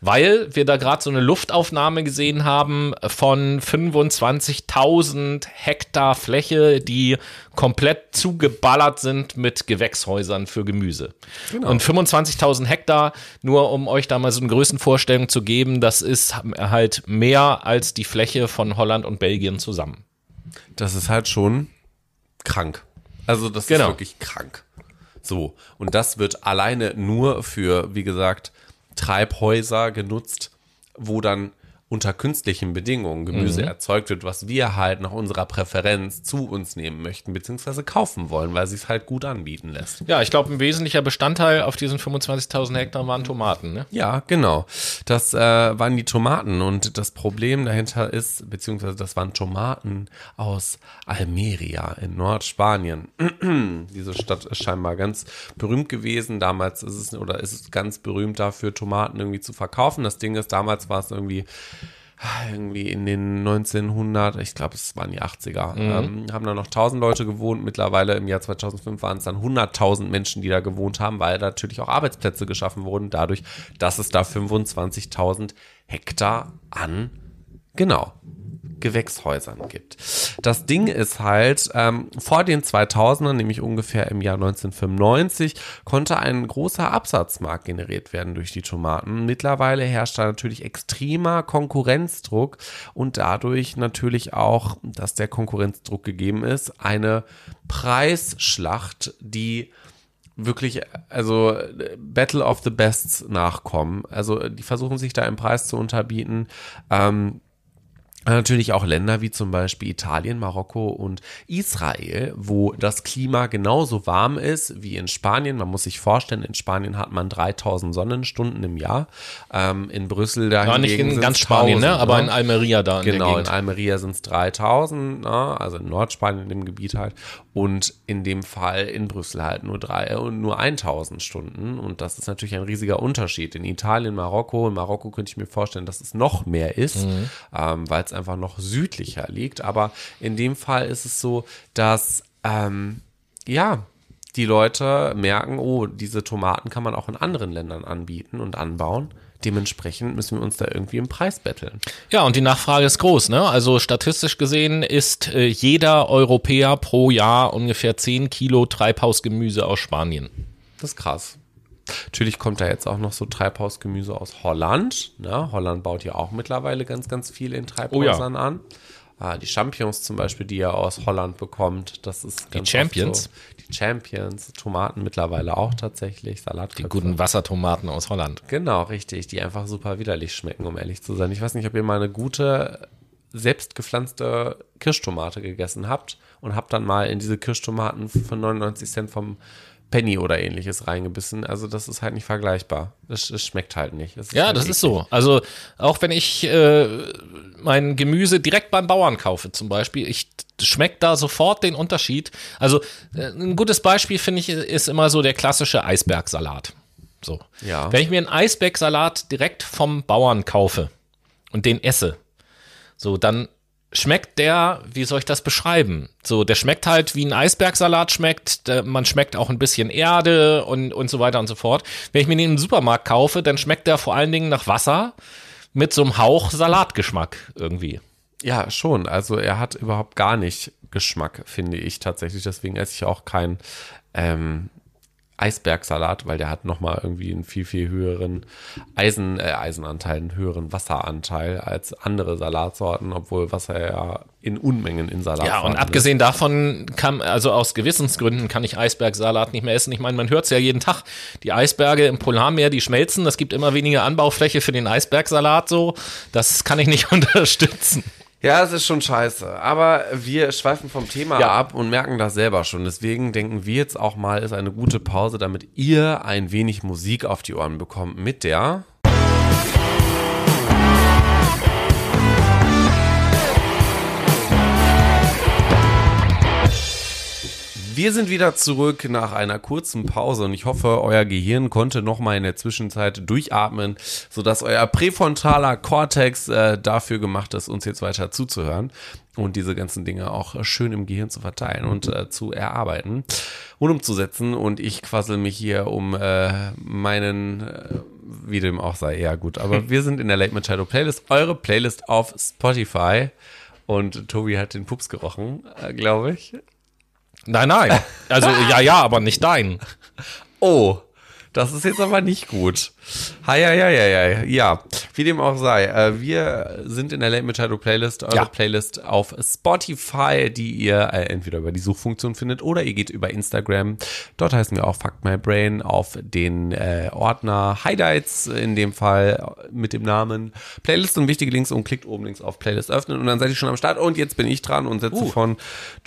Weil wir da gerade so eine Luftaufnahme gesehen haben von 25.000 Hektar Fläche, die komplett zugeballert sind mit Gewächshäusern für Gemüse. Genau. Und 25.000 Hektar, nur um euch da mal so eine Größenvorstellung zu geben, das ist halt mehr als die Fläche von Holland und Belgien zusammen. Das ist halt schon krank. Also das genau. ist wirklich krank. So, und das wird alleine nur für, wie gesagt, Treibhäuser genutzt, wo dann unter künstlichen Bedingungen Gemüse mhm. erzeugt wird, was wir halt nach unserer Präferenz zu uns nehmen möchten, beziehungsweise kaufen wollen, weil sie es halt gut anbieten lässt. Ja, ich glaube, ein wesentlicher Bestandteil auf diesen 25.000 Hektar waren Tomaten, ne? Ja, genau. Das äh, waren die Tomaten und das Problem dahinter ist, beziehungsweise das waren Tomaten aus Almeria in Nordspanien. [CLEARS THROAT] Diese Stadt ist scheinbar ganz berühmt gewesen. Damals ist es, oder ist es ganz berühmt dafür, Tomaten irgendwie zu verkaufen. Das Ding ist, damals war es irgendwie irgendwie in den 1900, ich glaube, es waren die 80er, mhm. ähm, haben da noch 1000 Leute gewohnt. Mittlerweile im Jahr 2005 waren es dann 100.000 Menschen, die da gewohnt haben, weil natürlich auch Arbeitsplätze geschaffen wurden, dadurch, dass es da 25.000 Hektar an, genau, Gewächshäusern gibt. Das Ding ist halt, ähm, vor den 2000ern, nämlich ungefähr im Jahr 1995, konnte ein großer Absatzmarkt generiert werden durch die Tomaten. Mittlerweile herrscht da natürlich extremer Konkurrenzdruck und dadurch natürlich auch, dass der Konkurrenzdruck gegeben ist, eine Preisschlacht, die wirklich, also Battle of the Bests nachkommen. Also die versuchen sich da im Preis zu unterbieten. Ähm, Natürlich auch Länder wie zum Beispiel Italien, Marokko und Israel, wo das Klima genauso warm ist wie in Spanien. Man muss sich vorstellen, in Spanien hat man 3000 Sonnenstunden im Jahr. Ähm, in Brüssel da Ja, nicht in ganz Spanien, ne? aber ne? in Almeria da. In genau, in Almeria sind es 3000, ne? also in Nordspanien, in dem Gebiet halt. Und in dem Fall in Brüssel halt nur drei und nur 1000 Stunden. Und das ist natürlich ein riesiger Unterschied. In Italien, Marokko, in Marokko könnte ich mir vorstellen, dass es noch mehr ist, mhm. ähm, weil es einfach noch südlicher liegt. Aber in dem Fall ist es so, dass, ähm, ja, die Leute merken, oh, diese Tomaten kann man auch in anderen Ländern anbieten und anbauen. Dementsprechend müssen wir uns da irgendwie im Preis betteln. Ja, und die Nachfrage ist groß. Ne? Also statistisch gesehen ist äh, jeder Europäer pro Jahr ungefähr 10 Kilo Treibhausgemüse aus Spanien. Das ist krass. Natürlich kommt da jetzt auch noch so Treibhausgemüse aus Holland. Ne? Holland baut ja auch mittlerweile ganz, ganz viel in Treibhäusern oh ja. an. Ah, die Champions zum Beispiel, die er aus Holland bekommt, das ist die Champions. So. Champions, Tomaten mittlerweile auch tatsächlich, Salat. Die guten Wassertomaten aus Holland. Genau, richtig, die einfach super widerlich schmecken, um ehrlich zu sein. Ich weiß nicht, ob ihr mal eine gute selbstgepflanzte Kirschtomate gegessen habt und habt dann mal in diese Kirschtomaten für 99 Cent vom Penny oder ähnliches reingebissen. Also das ist halt nicht vergleichbar. Es, es schmeckt halt nicht. ja, halt das eklig. ist so. Also auch wenn ich äh, mein Gemüse direkt beim Bauern kaufe zum Beispiel, ich schmeckt da sofort den Unterschied. Also äh, ein gutes Beispiel finde ich ist immer so der klassische Eisbergsalat. So. Ja. Wenn ich mir einen Eisbergsalat direkt vom Bauern kaufe und den esse, so dann schmeckt der, wie soll ich das beschreiben? So, der schmeckt halt wie ein Eisbergsalat schmeckt, man schmeckt auch ein bisschen Erde und, und so weiter und so fort. Wenn ich mir den im Supermarkt kaufe, dann schmeckt der vor allen Dingen nach Wasser mit so einem Hauch Salatgeschmack irgendwie. Ja, schon. Also er hat überhaupt gar nicht Geschmack, finde ich tatsächlich. Deswegen esse ich auch kein ähm, Eisbergsalat, weil der hat nochmal irgendwie einen viel, viel höheren Eisen, äh, Eisenanteil, einen höheren Wasseranteil als andere Salatsorten, obwohl Wasser ja in Unmengen in Salat Ja, und abgesehen ist. davon kann, also aus Gewissensgründen kann ich Eisbergsalat nicht mehr essen. Ich meine, man hört es ja jeden Tag. Die Eisberge im Polarmeer, die schmelzen. Es gibt immer weniger Anbaufläche für den Eisbergsalat so. Das kann ich nicht [LAUGHS] unterstützen. Ja, es ist schon scheiße. Aber wir schweifen vom Thema ja. ab und merken das selber schon. Deswegen denken wir jetzt auch mal, ist eine gute Pause, damit ihr ein wenig Musik auf die Ohren bekommt mit der Wir sind wieder zurück nach einer kurzen Pause und ich hoffe, euer Gehirn konnte noch mal in der Zwischenzeit durchatmen, sodass euer präfrontaler Kortex äh, dafür gemacht ist, uns jetzt weiter zuzuhören und diese ganzen Dinge auch schön im Gehirn zu verteilen und äh, zu erarbeiten und umzusetzen. Und ich quassel mich hier um äh, meinen, äh, wie dem auch sei, ja gut. Aber [LAUGHS] wir sind in der Late Machado Playlist, eure Playlist auf Spotify. Und Tobi hat den Pups gerochen, äh, glaube ich. Nein, nein. Also ja, ja, aber nicht dein. [LAUGHS] Oh, Das ist jetzt aber nicht gut. Ha, ja, ja, ja, ja, ja. Wie dem auch sei. Äh, wir sind in der Late Machado Playlist, eure ja. Playlist auf Spotify, die ihr äh, entweder über die Suchfunktion findet oder ihr geht über Instagram. Dort heißen wir auch Fuck My Brain auf den äh, Ordner Highlights, in dem Fall mit dem Namen Playlist und wichtige Links und klickt oben links auf Playlist öffnen und dann seid ihr schon am Start. Und jetzt bin ich dran und setze uh. von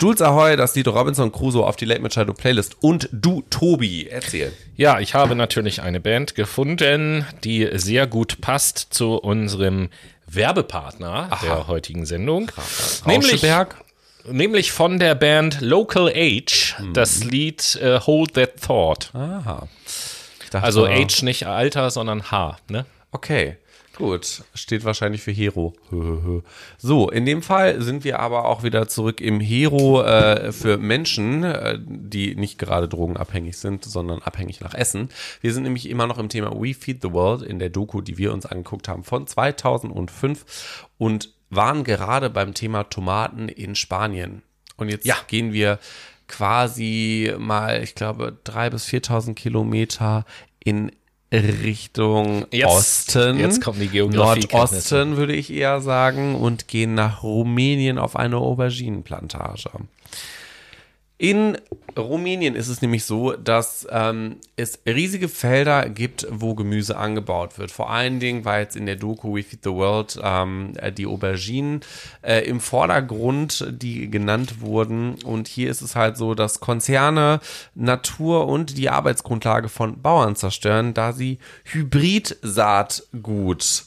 Jules Ahoy das Lied Robinson Crusoe auf die Late Machado Playlist. Und du, Tobi, erzähl. Ja, ich habe natürlich eine Band gefunden, die sehr gut passt zu unserem Werbepartner Aha. der heutigen Sendung. Nämlich, nämlich von der Band Local Age, hm. das Lied uh, Hold That Thought. Aha. Dachte, also Age nicht Alter, sondern H, ne? Okay. Gut, steht wahrscheinlich für Hero. [LAUGHS] So, in dem Fall sind wir aber auch wieder zurück im Hero äh, für Menschen, äh, die nicht gerade drogenabhängig sind, sondern abhängig nach Essen. Wir sind nämlich immer noch im Thema We Feed the World in der Doku, die wir uns angeguckt haben von 2005 und waren gerade beim Thema Tomaten in Spanien. Und jetzt ja. gehen wir quasi mal, ich glaube, drei bis 4.000 Kilometer in Richtung jetzt, Osten. Jetzt kommt die Geografie. Nordosten würde ich eher sagen und gehen nach Rumänien auf eine Auberginenplantage. In Rumänien ist es nämlich so, dass ähm, es riesige Felder gibt, wo Gemüse angebaut wird. Vor allen Dingen, weil jetzt in der Doku We Feed the World ähm, die Auberginen äh, im Vordergrund, die genannt wurden. Und hier ist es halt so, dass Konzerne Natur und die Arbeitsgrundlage von Bauern zerstören, da sie Hybridsaatgut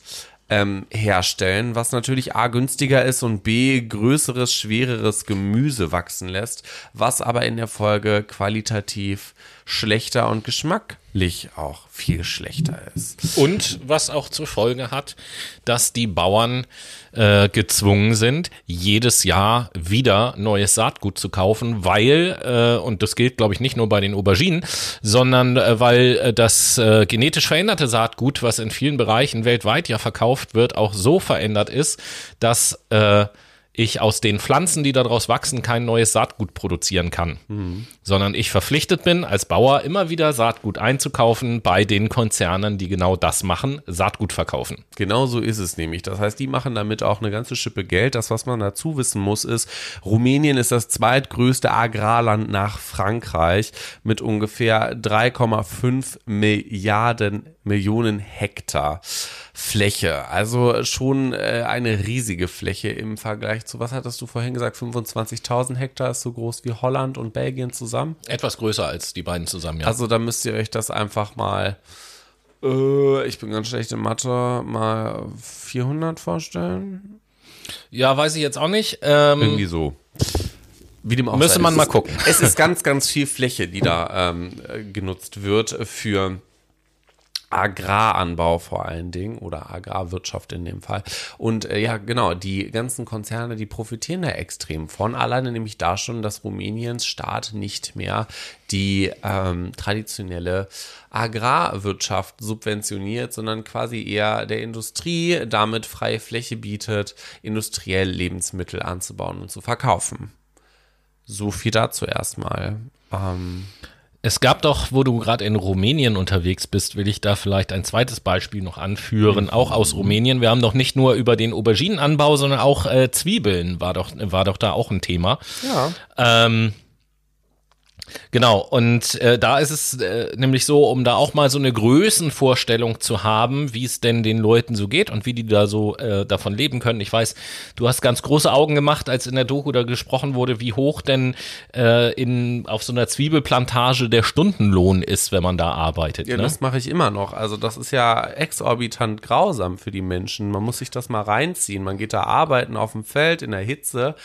ähm, herstellen, was natürlich A günstiger ist und B größeres, schwereres Gemüse wachsen lässt, was aber in der Folge qualitativ schlechter und geschmacklich auch viel schlechter ist. Und was auch zur Folge hat, dass die Bauern äh, gezwungen sind, jedes Jahr wieder neues Saatgut zu kaufen, weil, äh, und das gilt, glaube ich, nicht nur bei den Auberginen, sondern äh, weil äh, das äh, genetisch veränderte Saatgut, was in vielen Bereichen weltweit ja verkauft wird, auch so verändert ist, dass äh, ich aus den Pflanzen, die daraus wachsen, kein neues Saatgut produzieren kann, mhm. sondern ich verpflichtet bin, als Bauer immer wieder Saatgut einzukaufen bei den Konzernen, die genau das machen, Saatgut verkaufen. Genau so ist es nämlich. Das heißt, die machen damit auch eine ganze Schippe Geld. Das, was man dazu wissen muss, ist, Rumänien ist das zweitgrößte Agrarland nach Frankreich mit ungefähr 3,5 Milliarden Millionen Hektar. Fläche. Also schon äh, eine riesige Fläche im Vergleich zu, was hattest du vorhin gesagt, 25.000 Hektar ist so groß wie Holland und Belgien zusammen? Etwas größer als die beiden zusammen, ja. Also da müsst ihr euch das einfach mal, äh, ich bin ganz schlecht in Mathe, mal 400 vorstellen. Ja, weiß ich jetzt auch nicht. Ähm, Irgendwie so. Wie dem auch Müsste man mal gucken. Es ist ganz, ganz viel Fläche, die da ähm, genutzt wird für Agraranbau vor allen Dingen oder Agrarwirtschaft in dem Fall. Und äh, ja, genau, die ganzen Konzerne, die profitieren da extrem von. Alleine nämlich da schon, dass Rumäniens Staat nicht mehr die ähm, traditionelle Agrarwirtschaft subventioniert, sondern quasi eher der Industrie damit freie Fläche bietet, industriell Lebensmittel anzubauen und zu verkaufen. So viel dazu erstmal. Ähm, es gab doch, wo du gerade in Rumänien unterwegs bist, will ich da vielleicht ein zweites Beispiel noch anführen, mhm. auch aus Rumänien. Wir haben doch nicht nur über den Auberginenanbau, sondern auch äh, Zwiebeln war doch, war doch da auch ein Thema. Ja. Ähm, Genau, und äh, da ist es äh, nämlich so, um da auch mal so eine Größenvorstellung zu haben, wie es denn den Leuten so geht und wie die da so äh, davon leben können. Ich weiß, du hast ganz große Augen gemacht, als in der Doku da gesprochen wurde, wie hoch denn äh, in, auf so einer Zwiebelplantage der Stundenlohn ist, wenn man da arbeitet. Ja, ne? das mache ich immer noch. Also das ist ja exorbitant grausam für die Menschen. Man muss sich das mal reinziehen. Man geht da arbeiten auf dem Feld in der Hitze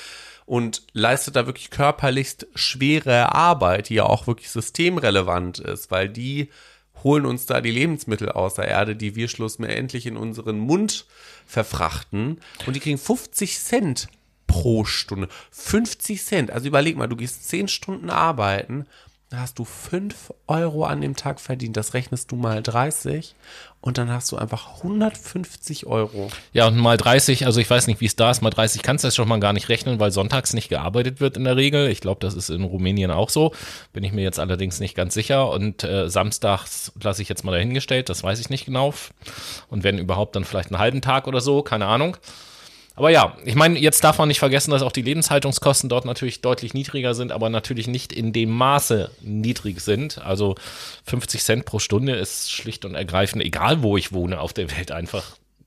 und leistet da wirklich körperlichst schwere Arbeit, die ja auch wirklich systemrelevant ist, weil die holen uns da die Lebensmittel aus der Erde, die wir schlussendlich in unseren Mund verfrachten und die kriegen 50 Cent pro Stunde. 50 Cent. Also überleg mal, du gehst 10 Stunden arbeiten, hast du 5 Euro an dem Tag verdient. Das rechnest du mal 30 und dann hast du einfach 150 Euro. Ja, und mal 30, also ich weiß nicht, wie es da ist, mal 30 kannst du das schon mal gar nicht rechnen, weil sonntags nicht gearbeitet wird in der Regel. Ich glaube, das ist in Rumänien auch so. Bin ich mir jetzt allerdings nicht ganz sicher. Und äh, samstags lasse ich jetzt mal dahingestellt, das weiß ich nicht genau. Und wenn überhaupt, dann vielleicht einen halben Tag oder so, keine Ahnung. Aber ja, ich meine, jetzt darf man nicht vergessen, dass auch die Lebenshaltungskosten dort natürlich deutlich niedriger sind, aber natürlich nicht in dem Maße niedrig sind. Also 50 Cent pro Stunde ist schlicht und ergreifend, egal wo ich wohne auf der Welt, einfach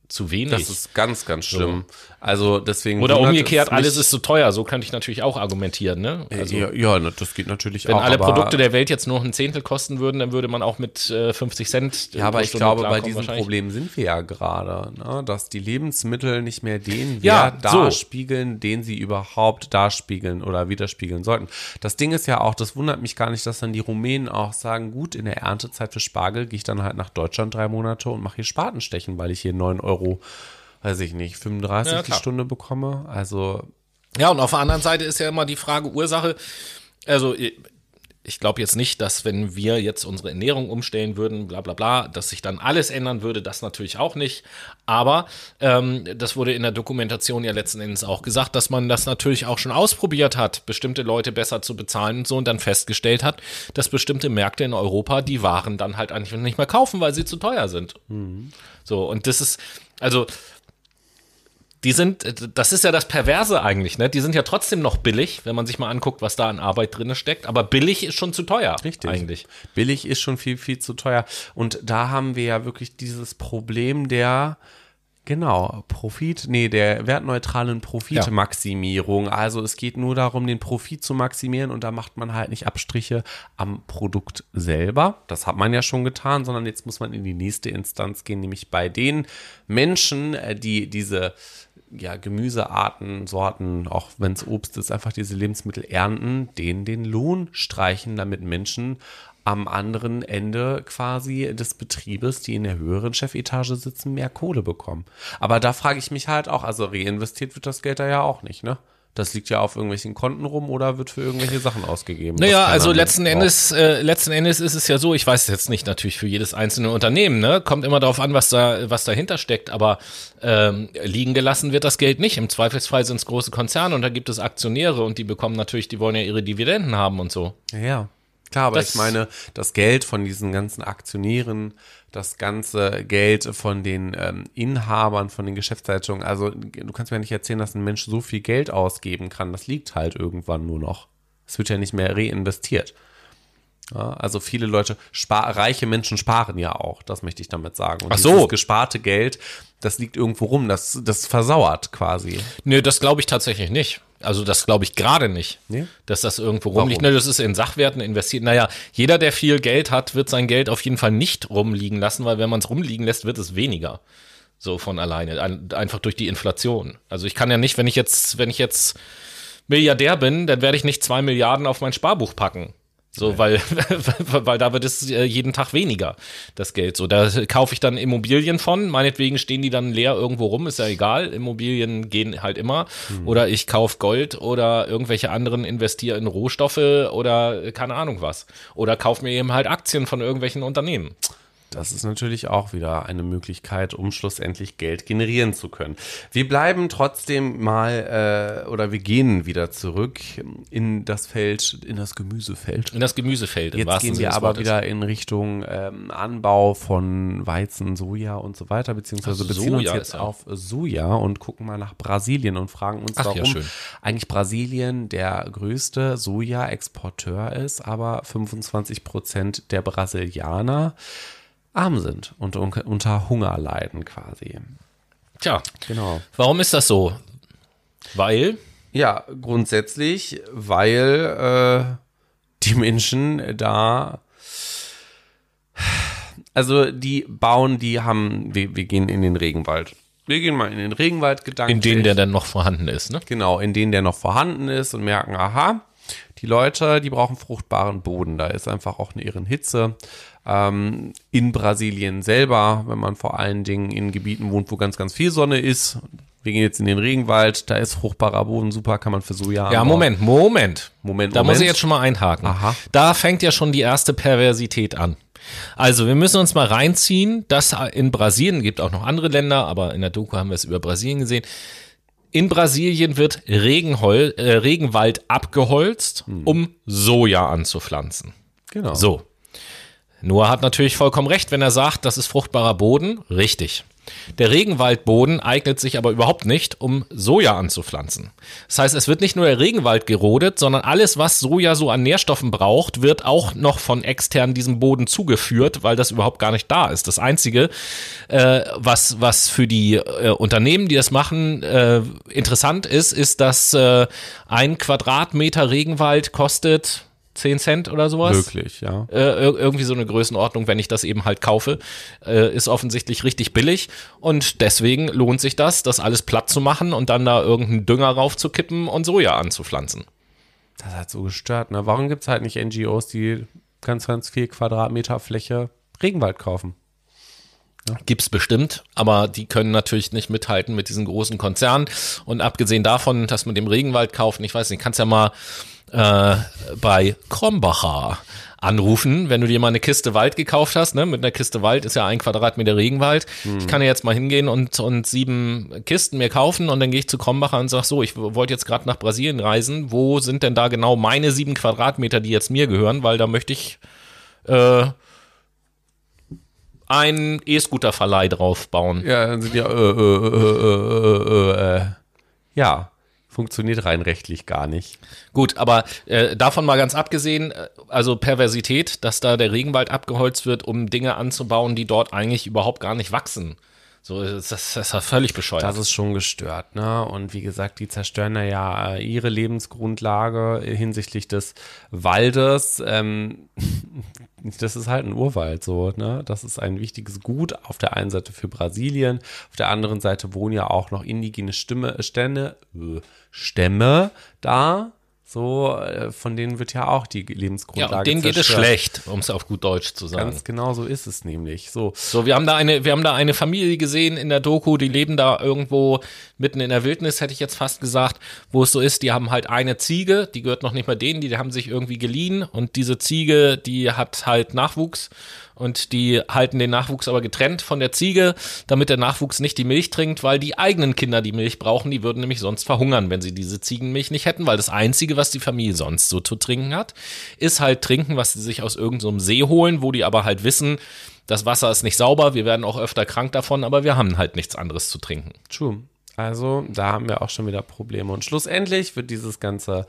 zu wenig. Das ist ganz, ganz schlimm. So. Also deswegen. Oder umgekehrt, alles ist zu teuer. So könnte ich natürlich auch argumentieren. Ne? Äh, also, ja, ja, das geht natürlich wenn auch. Wenn alle Produkte der Welt jetzt nur ein Zehntel kosten würden, dann würde man auch mit äh, 50 Cent. Ja, aber ich glaube, bei diesem Problem sind wir ja gerade, ne? dass die Lebensmittel nicht mehr den Wert ja, darspiegeln, so. den sie überhaupt darspiegeln oder widerspiegeln sollten. Das Ding ist ja auch, das wundert mich gar nicht, dass dann die Rumänen auch sagen, gut, in der Erntezeit für Spargel gehe ich dann halt nach Deutschland drei Monate und mache hier Spatenstechen, weil ich hier neun Euro Euro, weiß ich nicht, 35 ja, die Stunde bekomme. Also. Ja, und auf der anderen Seite ist ja immer die Frage Ursache. Also, ich glaube jetzt nicht, dass wenn wir jetzt unsere Ernährung umstellen würden, bla bla bla, dass sich dann alles ändern würde, das natürlich auch nicht. Aber ähm, das wurde in der Dokumentation ja letzten Endes auch gesagt, dass man das natürlich auch schon ausprobiert hat, bestimmte Leute besser zu bezahlen und so und dann festgestellt hat, dass bestimmte Märkte in Europa die Waren dann halt eigentlich nicht mehr kaufen, weil sie zu teuer sind. Mhm. So, und das ist, also die sind, das ist ja das Perverse eigentlich, ne? Die sind ja trotzdem noch billig, wenn man sich mal anguckt, was da an Arbeit drin steckt. Aber billig ist schon zu teuer. Richtig. Eigentlich. Billig ist schon viel, viel zu teuer. Und da haben wir ja wirklich dieses Problem der, Genau, Profit, nee, der wertneutralen Profitmaximierung. Ja. Also es geht nur darum, den Profit zu maximieren und da macht man halt nicht Abstriche am Produkt selber. Das hat man ja schon getan, sondern jetzt muss man in die nächste Instanz gehen, nämlich bei den Menschen, äh, die diese ja, Gemüsearten, Sorten, auch wenn es Obst ist, einfach diese Lebensmittel ernten, denen den Lohn streichen, damit Menschen am anderen Ende quasi des Betriebes, die in der höheren Chefetage sitzen, mehr Kohle bekommen. Aber da frage ich mich halt auch, also reinvestiert wird das Geld da ja auch nicht, ne? Das liegt ja auf irgendwelchen Konten rum oder wird für irgendwelche Sachen ausgegeben. Naja, also letzten Endes, äh, letzten Endes ist es ja so, ich weiß es jetzt nicht natürlich für jedes einzelne Unternehmen, ne? Kommt immer darauf an, was da, was dahinter steckt, aber ähm, liegen gelassen wird das Geld nicht. Im Zweifelsfall sind es große Konzerne und da gibt es Aktionäre und die bekommen natürlich, die wollen ja ihre Dividenden haben und so. Ja. Klar, aber das, ich meine, das Geld von diesen ganzen Aktionären, das ganze Geld von den ähm, Inhabern, von den Geschäftsleitungen, also du kannst mir nicht erzählen, dass ein Mensch so viel Geld ausgeben kann. Das liegt halt irgendwann nur noch. Es wird ja nicht mehr reinvestiert. Ja, also viele Leute, reiche Menschen sparen ja auch, das möchte ich damit sagen. Und Ach so. gesparte Geld, das liegt irgendwo rum, das, das versauert quasi. Nö, das glaube ich tatsächlich nicht. Also das glaube ich gerade nicht, nee? dass das irgendwo rumliegt. Ne, das ist in Sachwerten investiert. Naja, jeder, der viel Geld hat, wird sein Geld auf jeden Fall nicht rumliegen lassen, weil wenn man es rumliegen lässt, wird es weniger. So von alleine, einfach durch die Inflation. Also ich kann ja nicht, wenn ich jetzt, wenn ich jetzt Milliardär bin, dann werde ich nicht zwei Milliarden auf mein Sparbuch packen. So, weil, [LAUGHS] weil da wird es äh, jeden Tag weniger, das Geld. So, da kaufe ich dann Immobilien von. Meinetwegen stehen die dann leer irgendwo rum, ist ja egal. Immobilien gehen halt immer. Mhm. Oder ich kaufe Gold oder irgendwelche anderen investiere in Rohstoffe oder keine Ahnung was. Oder kaufe mir eben halt Aktien von irgendwelchen Unternehmen. Das ist natürlich auch wieder eine Möglichkeit, um schlussendlich Geld generieren zu können. Wir bleiben trotzdem mal äh, oder wir gehen wieder zurück in das Feld, in das Gemüsefeld. In das Gemüsefeld. Jetzt gehen wir aber wieder in Richtung ähm, Anbau von Weizen, Soja und so weiter, beziehungsweise Ach, beziehen Soja uns jetzt ja. auf Soja und gucken mal nach Brasilien und fragen uns, Ach, warum ja, eigentlich Brasilien der größte Soja-Exporteur ist, aber 25 Prozent der Brasilianer arm sind und unter Hunger leiden quasi. Tja, genau. Warum ist das so? Weil? Ja, grundsätzlich, weil äh, die Menschen da also die bauen, die haben, wir, wir gehen in den Regenwald. Wir gehen mal in den Regenwald gedanklich. In denen der dann noch vorhanden ist, ne? Genau, in denen der noch vorhanden ist und merken, aha, die Leute, die brauchen fruchtbaren Boden. Da ist einfach auch eine ihren Hitze. Ähm, in Brasilien selber, wenn man vor allen Dingen in Gebieten wohnt, wo ganz, ganz viel Sonne ist, wir gehen jetzt in den Regenwald, da ist fruchtbarer Boden super, kann man für Soja Ja, Moment, Moment. Moment, Da Moment. muss ich jetzt schon mal einhaken. Aha. Da fängt ja schon die erste Perversität an. Also, wir müssen uns mal reinziehen, dass in Brasilien, gibt auch noch andere Länder, aber in der Doku haben wir es über Brasilien gesehen. In Brasilien wird Regenhol äh, Regenwald abgeholzt, hm. um Soja anzupflanzen. Genau. So. Noah hat natürlich vollkommen recht, wenn er sagt, das ist fruchtbarer Boden. Richtig. Der Regenwaldboden eignet sich aber überhaupt nicht, um Soja anzupflanzen. Das heißt, es wird nicht nur der Regenwald gerodet, sondern alles, was Soja so an Nährstoffen braucht, wird auch noch von extern diesem Boden zugeführt, weil das überhaupt gar nicht da ist. Das Einzige, äh, was, was für die äh, Unternehmen, die das machen, äh, interessant ist, ist, dass äh, ein Quadratmeter Regenwald kostet 10 Cent oder sowas. Wirklich, ja. Äh, irgendwie so eine Größenordnung, wenn ich das eben halt kaufe, äh, ist offensichtlich richtig billig und deswegen lohnt sich das, das alles platt zu machen und dann da irgendeinen Dünger raufzukippen und Soja anzupflanzen. Das hat so gestört, ne? Warum gibt es halt nicht NGOs, die ganz, ganz viel Quadratmeter Fläche Regenwald kaufen? Ja. Gibt's bestimmt, aber die können natürlich nicht mithalten mit diesen großen Konzernen. Und abgesehen davon, dass man dem Regenwald kaufen, ich weiß nicht, kannst ja mal äh, bei Krombacher anrufen, wenn du dir mal eine Kiste Wald gekauft hast. Ne? Mit einer Kiste Wald ist ja ein Quadratmeter Regenwald. Mhm. Ich kann ja jetzt mal hingehen und, und sieben Kisten mir kaufen und dann gehe ich zu Krombacher und sage so, ich wollte jetzt gerade nach Brasilien reisen. Wo sind denn da genau meine sieben Quadratmeter, die jetzt mir gehören? Weil da möchte ich äh, einen E-Scooter-Verleih drauf bauen. Ja, dann sind ja, äh, äh, äh, äh, ja funktioniert rein rechtlich gar nicht. Gut, aber äh, davon mal ganz abgesehen, äh, also Perversität, dass da der Regenwald abgeholzt wird, um Dinge anzubauen, die dort eigentlich überhaupt gar nicht wachsen. So, das, das ist ja völlig bescheuert. Das ist schon gestört, ne? Und wie gesagt, die zerstören ja äh, ihre Lebensgrundlage hinsichtlich des Waldes. Ähm, [LAUGHS] das ist halt ein Urwald, so, ne? Das ist ein wichtiges Gut auf der einen Seite für Brasilien, auf der anderen Seite wohnen ja auch noch indigene Stimme, Stämme, äh, Stämme da, so, äh, von denen wird ja auch die Lebensgrundlage Ja, denen geht es schlecht, um es auf gut Deutsch zu sagen. Ganz genau so ist es nämlich. So. so, wir haben da eine, wir haben da eine Familie gesehen in der Doku, die leben da irgendwo mitten in der Wildnis, hätte ich jetzt fast gesagt, wo es so ist, die haben halt eine Ziege, die gehört noch nicht mal denen, die haben sich irgendwie geliehen und diese Ziege, die hat halt Nachwuchs und die halten den Nachwuchs aber getrennt von der Ziege, damit der Nachwuchs nicht die Milch trinkt, weil die eigenen Kinder die Milch brauchen. Die würden nämlich sonst verhungern, wenn sie diese Ziegenmilch nicht hätten, weil das Einzige, was die Familie sonst so zu trinken hat, ist halt trinken, was sie sich aus irgendeinem so See holen, wo die aber halt wissen, das Wasser ist nicht sauber, wir werden auch öfter krank davon, aber wir haben halt nichts anderes zu trinken. True. Also da haben wir auch schon wieder Probleme. Und schlussendlich wird dieses ganze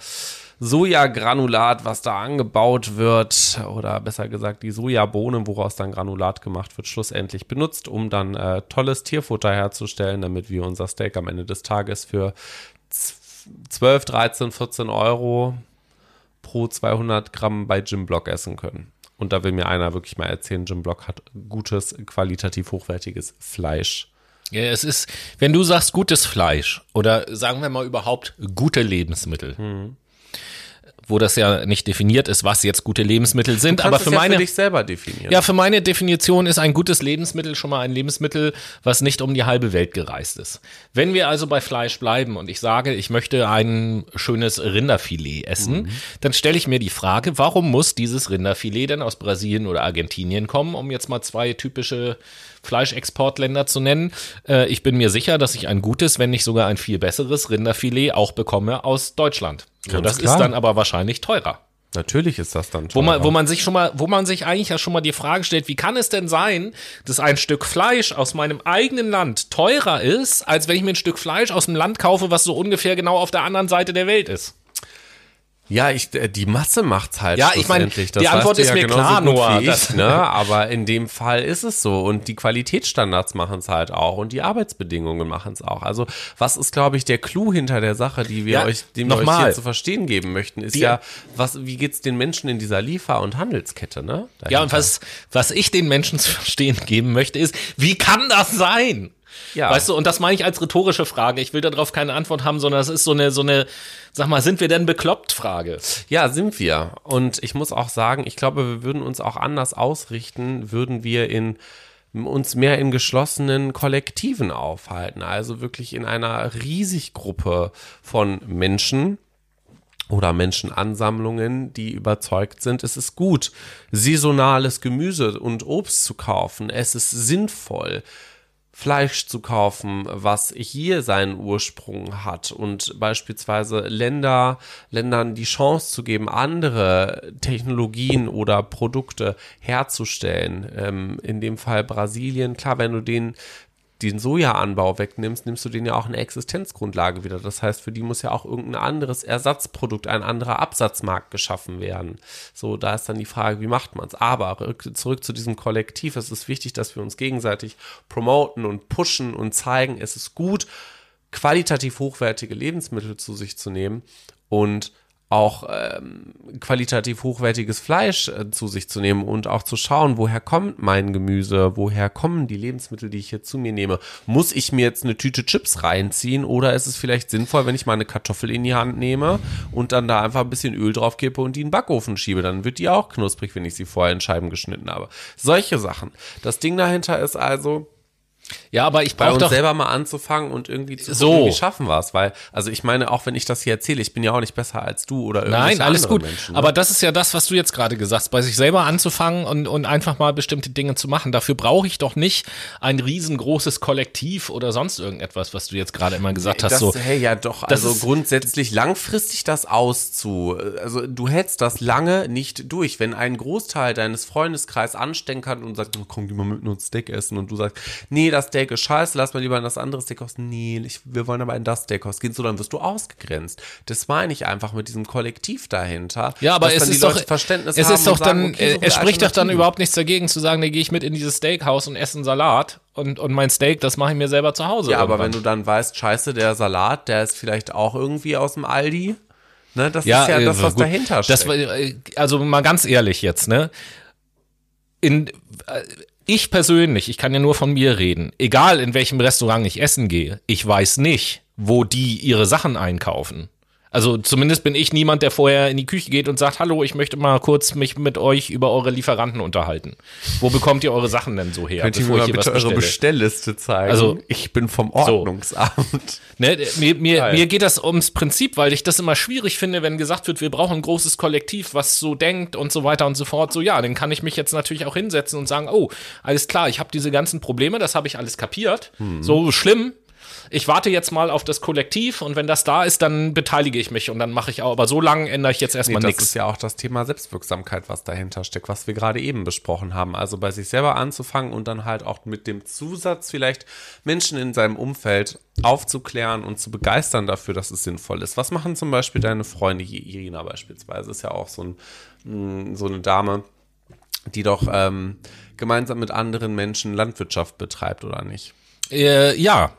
Sojagranulat, was da angebaut wird, oder besser gesagt die Sojabohnen, woraus dann Granulat gemacht wird, schlussendlich benutzt, um dann äh, tolles Tierfutter herzustellen, damit wir unser Steak am Ende des Tages für 12, 13, 14 Euro pro 200 Gramm bei Jim Block essen können. Und da will mir einer wirklich mal erzählen, Jim Block hat gutes, qualitativ hochwertiges Fleisch. Ja, es ist, wenn du sagst gutes Fleisch oder sagen wir mal überhaupt gute Lebensmittel, hm wo das ja nicht definiert ist, was jetzt gute Lebensmittel sind. aber für meine, für. Ja, für meine Definition ist ein gutes Lebensmittel schon mal ein Lebensmittel, was nicht um die halbe Welt gereist ist. Wenn wir also bei Fleisch bleiben und ich sage, ich möchte ein schönes Rinderfilet essen, mhm. dann stelle ich mir die Frage, warum muss dieses Rinderfilet denn aus Brasilien oder Argentinien kommen, um jetzt mal zwei typische Fleischexportländer zu nennen. Äh, ich bin mir sicher, dass ich ein gutes, wenn nicht sogar ein viel besseres Rinderfilet auch bekomme aus Deutschland. So, das klar. ist dann aber wahrscheinlich teurer. Natürlich ist das dann teurer. Wo man, wo man sich schon mal, wo man sich eigentlich ja schon mal die Frage stellt, wie kann es denn sein, dass ein Stück Fleisch aus meinem eigenen Land teurer ist, als wenn ich mir ein Stück Fleisch aus dem Land kaufe, was so ungefähr genau auf der anderen Seite der Welt ist? Ja, ich, äh, die Masse macht's halt. Ja, ich meine, die Antwort ist ja mir klar, Noah. Ich, ne? Aber in dem Fall ist es so. Und die Qualitätsstandards machen es halt auch. Und die Arbeitsbedingungen machen es auch. Also, was ist, glaube ich, der Clou hinter der Sache, die wir ja, euch, den wir euch hier zu verstehen geben möchten, ist die, ja, was, wie geht's den Menschen in dieser Liefer- und Handelskette, ne? Dahinter. Ja, und was, was ich den Menschen zu verstehen geben möchte, ist, wie kann das sein? Ja. Weißt du, und das meine ich als rhetorische Frage. Ich will darauf keine Antwort haben, sondern das ist so eine, so eine, sag mal, sind wir denn bekloppt Frage? Ja, sind wir. Und ich muss auch sagen, ich glaube, wir würden uns auch anders ausrichten, würden wir in uns mehr in geschlossenen Kollektiven aufhalten, also wirklich in einer Riesigruppe von Menschen, oder Menschenansammlungen, die überzeugt sind, es ist gut, saisonales Gemüse und Obst zu kaufen. Es ist sinnvoll, Fleisch zu kaufen, was hier seinen Ursprung hat und beispielsweise Länder, Ländern die Chance zu geben, andere Technologien oder Produkte herzustellen. Ähm, in dem Fall Brasilien, klar, wenn du den den Sojaanbau wegnimmst, nimmst du denen ja auch eine Existenzgrundlage wieder. Das heißt, für die muss ja auch irgendein anderes Ersatzprodukt, ein anderer Absatzmarkt geschaffen werden. So, da ist dann die Frage, wie macht man es? Aber zurück zu diesem Kollektiv. Es ist wichtig, dass wir uns gegenseitig promoten und pushen und zeigen, es ist gut, qualitativ hochwertige Lebensmittel zu sich zu nehmen und auch ähm, qualitativ hochwertiges Fleisch äh, zu sich zu nehmen und auch zu schauen, woher kommt mein Gemüse, woher kommen die Lebensmittel, die ich hier zu mir nehme. Muss ich mir jetzt eine Tüte Chips reinziehen oder ist es vielleicht sinnvoll, wenn ich mal eine Kartoffel in die Hand nehme und dann da einfach ein bisschen Öl drauf kippe und die in den Backofen schiebe? Dann wird die auch knusprig, wenn ich sie vorher in Scheiben geschnitten habe. Solche Sachen. Das Ding dahinter ist also, ja, aber ich brauche doch selber mal anzufangen und irgendwie zu so. wie schaffen wir es, weil also ich meine, auch wenn ich das hier erzähle, ich bin ja auch nicht besser als du oder Nein, alles gut. Menschen, ne? Aber das ist ja das, was du jetzt gerade gesagt hast, bei sich selber anzufangen und und einfach mal bestimmte Dinge zu machen. Dafür brauche ich doch nicht ein riesengroßes Kollektiv oder sonst irgendetwas, was du jetzt gerade immer gesagt hast. Das, so, hey, ja doch, also grundsätzlich langfristig das auszu. Also du hältst das lange nicht durch, wenn ein Großteil deines Freundeskreis ansteckert und sagt, komm, die mal mit uns Steak essen und du sagst, nee, das Steak ist scheiße, lass mal lieber in das andere Steakhouse. Nee, ich, wir wollen aber in das Steakhouse gehen. So, dann wirst du ausgegrenzt. Das meine ich einfach mit diesem Kollektiv dahinter. Ja, aber es ist doch, Verständnis es ist doch sagen, dann, okay, so es spricht doch dann überhaupt nichts dagegen zu sagen, da gehe ich mit in dieses Steakhouse und esse einen Salat und, und mein Steak, das mache ich mir selber zu Hause. Ja, irgendwann. aber wenn du dann weißt, scheiße, der Salat, der ist vielleicht auch irgendwie aus dem Aldi. Ne, das ja, ist ja das, was gut. dahinter steckt. Das, äh, also mal ganz ehrlich jetzt, ne? In, äh, ich persönlich, ich kann ja nur von mir reden, egal in welchem Restaurant ich essen gehe, ich weiß nicht, wo die ihre Sachen einkaufen. Also zumindest bin ich niemand, der vorher in die Küche geht und sagt, hallo, ich möchte mal kurz mich mit euch über eure Lieferanten unterhalten. Wo bekommt ihr eure Sachen denn so her? Könnt ihr mir mal bitte eure Bestellliste zeigen? Also ich bin vom Ordnungsamt. So. Ne, mir, mir, mir geht das ums Prinzip, weil ich das immer schwierig finde, wenn gesagt wird, wir brauchen ein großes Kollektiv, was so denkt und so weiter und so fort. So ja, dann kann ich mich jetzt natürlich auch hinsetzen und sagen, oh, alles klar, ich habe diese ganzen Probleme, das habe ich alles kapiert. Hm. So schlimm ich warte jetzt mal auf das Kollektiv und wenn das da ist, dann beteilige ich mich und dann mache ich auch. Aber so lange ändere ich jetzt erstmal nee, nichts. Das ist ja auch das Thema Selbstwirksamkeit, was dahinter steckt, was wir gerade eben besprochen haben. Also bei sich selber anzufangen und dann halt auch mit dem Zusatz vielleicht Menschen in seinem Umfeld aufzuklären und zu begeistern dafür, dass es sinnvoll ist. Was machen zum Beispiel deine Freunde, Irina beispielsweise, ist ja auch so, ein, mm, so eine Dame, die doch ähm, gemeinsam mit anderen Menschen Landwirtschaft betreibt, oder nicht? Äh, ja,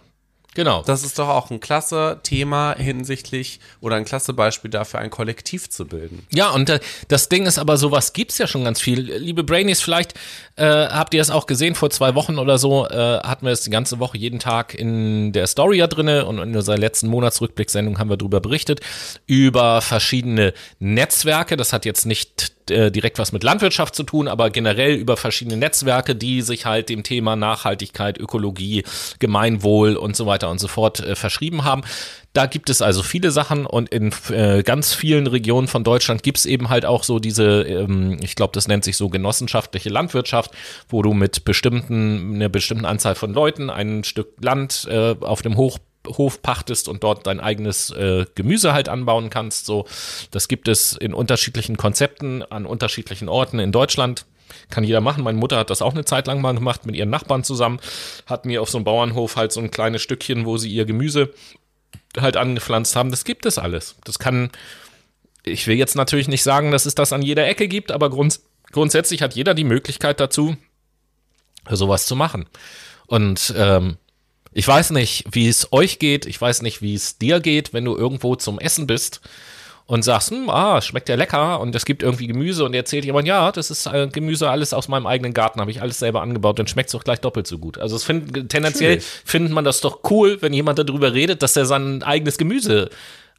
Genau. Das ist doch auch ein klasse Thema hinsichtlich oder ein klasse Beispiel dafür, ein Kollektiv zu bilden. Ja, und äh, das Ding ist aber, sowas gibt's ja schon ganz viel. Liebe Brainies, vielleicht äh, habt ihr es auch gesehen, vor zwei Wochen oder so äh, hatten wir es die ganze Woche jeden Tag in der Story ja drinne und in unserer letzten Monatsrückblicksendung haben wir darüber berichtet, über verschiedene Netzwerke. Das hat jetzt nicht äh, direkt was mit Landwirtschaft zu tun, aber generell über verschiedene Netzwerke, die sich halt dem Thema Nachhaltigkeit, Ökologie, Gemeinwohl und so weiter und so fort äh, verschrieben haben. Da gibt es also viele Sachen und in äh, ganz vielen Regionen von Deutschland gibt es eben halt auch so diese, ähm, ich glaube, das nennt sich so genossenschaftliche Landwirtschaft, wo du mit bestimmten, einer bestimmten Anzahl von Leuten ein Stück Land äh, auf dem Hoch Hof pachtest und dort dein eigenes äh, Gemüse halt anbauen kannst. So, das gibt es in unterschiedlichen Konzepten an unterschiedlichen Orten in Deutschland. Kann jeder machen. Meine Mutter hat das auch eine Zeit lang mal gemacht mit ihren Nachbarn zusammen. Hat mir auf so einem Bauernhof halt so ein kleines Stückchen, wo sie ihr Gemüse halt angepflanzt haben. Das gibt es alles. Das kann, ich will jetzt natürlich nicht sagen, dass es das an jeder Ecke gibt, aber grunds grundsätzlich hat jeder die Möglichkeit dazu, sowas zu machen. Und ähm, ich weiß nicht, wie es euch geht. Ich weiß nicht, wie es dir geht, wenn du irgendwo zum Essen bist und sagst, hm, ah, schmeckt ja lecker und es gibt irgendwie Gemüse und erzählt jemand, ja, das ist äh, Gemüse alles aus meinem eigenen Garten, habe ich alles selber angebaut, dann schmeckt es doch gleich doppelt so gut. Also es find, tendenziell findet man das doch cool, wenn jemand darüber redet, dass er sein eigenes Gemüse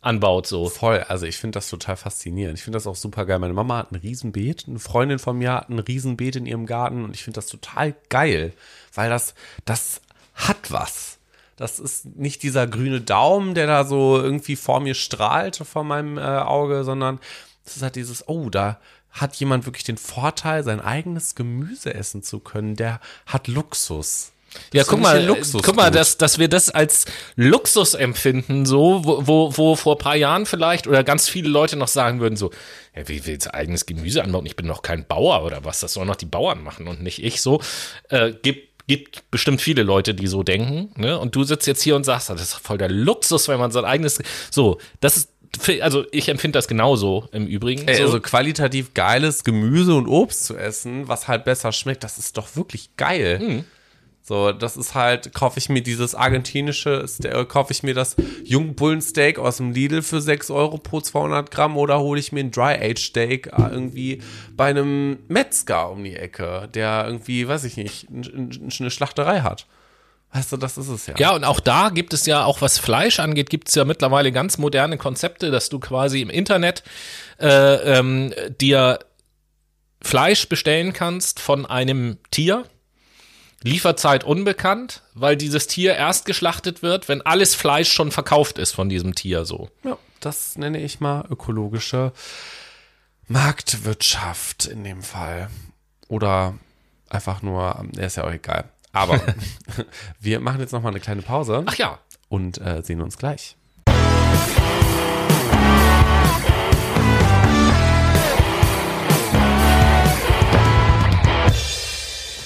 anbaut so. Voll, also ich finde das total faszinierend. Ich finde das auch super geil. Meine Mama hat ein Riesenbeet, eine Freundin von mir hat ein Riesenbeet in ihrem Garten und ich finde das total geil, weil das, das hat was. Das ist nicht dieser grüne Daumen, der da so irgendwie vor mir strahlt, vor meinem äh, Auge, sondern es ist halt dieses, oh, da hat jemand wirklich den Vorteil, sein eigenes Gemüse essen zu können. Der hat Luxus. Ja, guck mal, Luxus guck mal, dass, dass wir das als Luxus empfinden, so, wo, wo, wo vor ein paar Jahren vielleicht oder ganz viele Leute noch sagen würden, so, ja, wie willst du eigenes Gemüse anbauen? Ich bin noch kein Bauer oder was, das sollen noch die Bauern machen und nicht ich so. Äh, gibt, gibt bestimmt viele Leute, die so denken, ne? Und du sitzt jetzt hier und sagst, das ist voll der Luxus, wenn man sein eigenes, so, das ist, also ich empfinde das genauso im Übrigen. So. Also qualitativ geiles Gemüse und Obst zu essen, was halt besser schmeckt, das ist doch wirklich geil. Hm. So, das ist halt, kaufe ich mir dieses argentinische, äh, kaufe ich mir das Jungbullensteak aus dem Lidl für 6 Euro pro 200 Gramm oder hole ich mir ein Dry-Age-Steak äh, irgendwie bei einem Metzger um die Ecke, der irgendwie, weiß ich nicht, eine Schlachterei hat. Weißt du, das ist es ja. Ja, und auch da gibt es ja, auch was Fleisch angeht, gibt es ja mittlerweile ganz moderne Konzepte, dass du quasi im Internet äh, ähm, dir Fleisch bestellen kannst von einem Tier Lieferzeit unbekannt, weil dieses Tier erst geschlachtet wird, wenn alles Fleisch schon verkauft ist von diesem Tier so. Ja, das nenne ich mal ökologische Marktwirtschaft in dem Fall. Oder einfach nur, ist ja auch egal. Aber [LAUGHS] wir machen jetzt nochmal eine kleine Pause. Ach ja. Und äh, sehen uns gleich.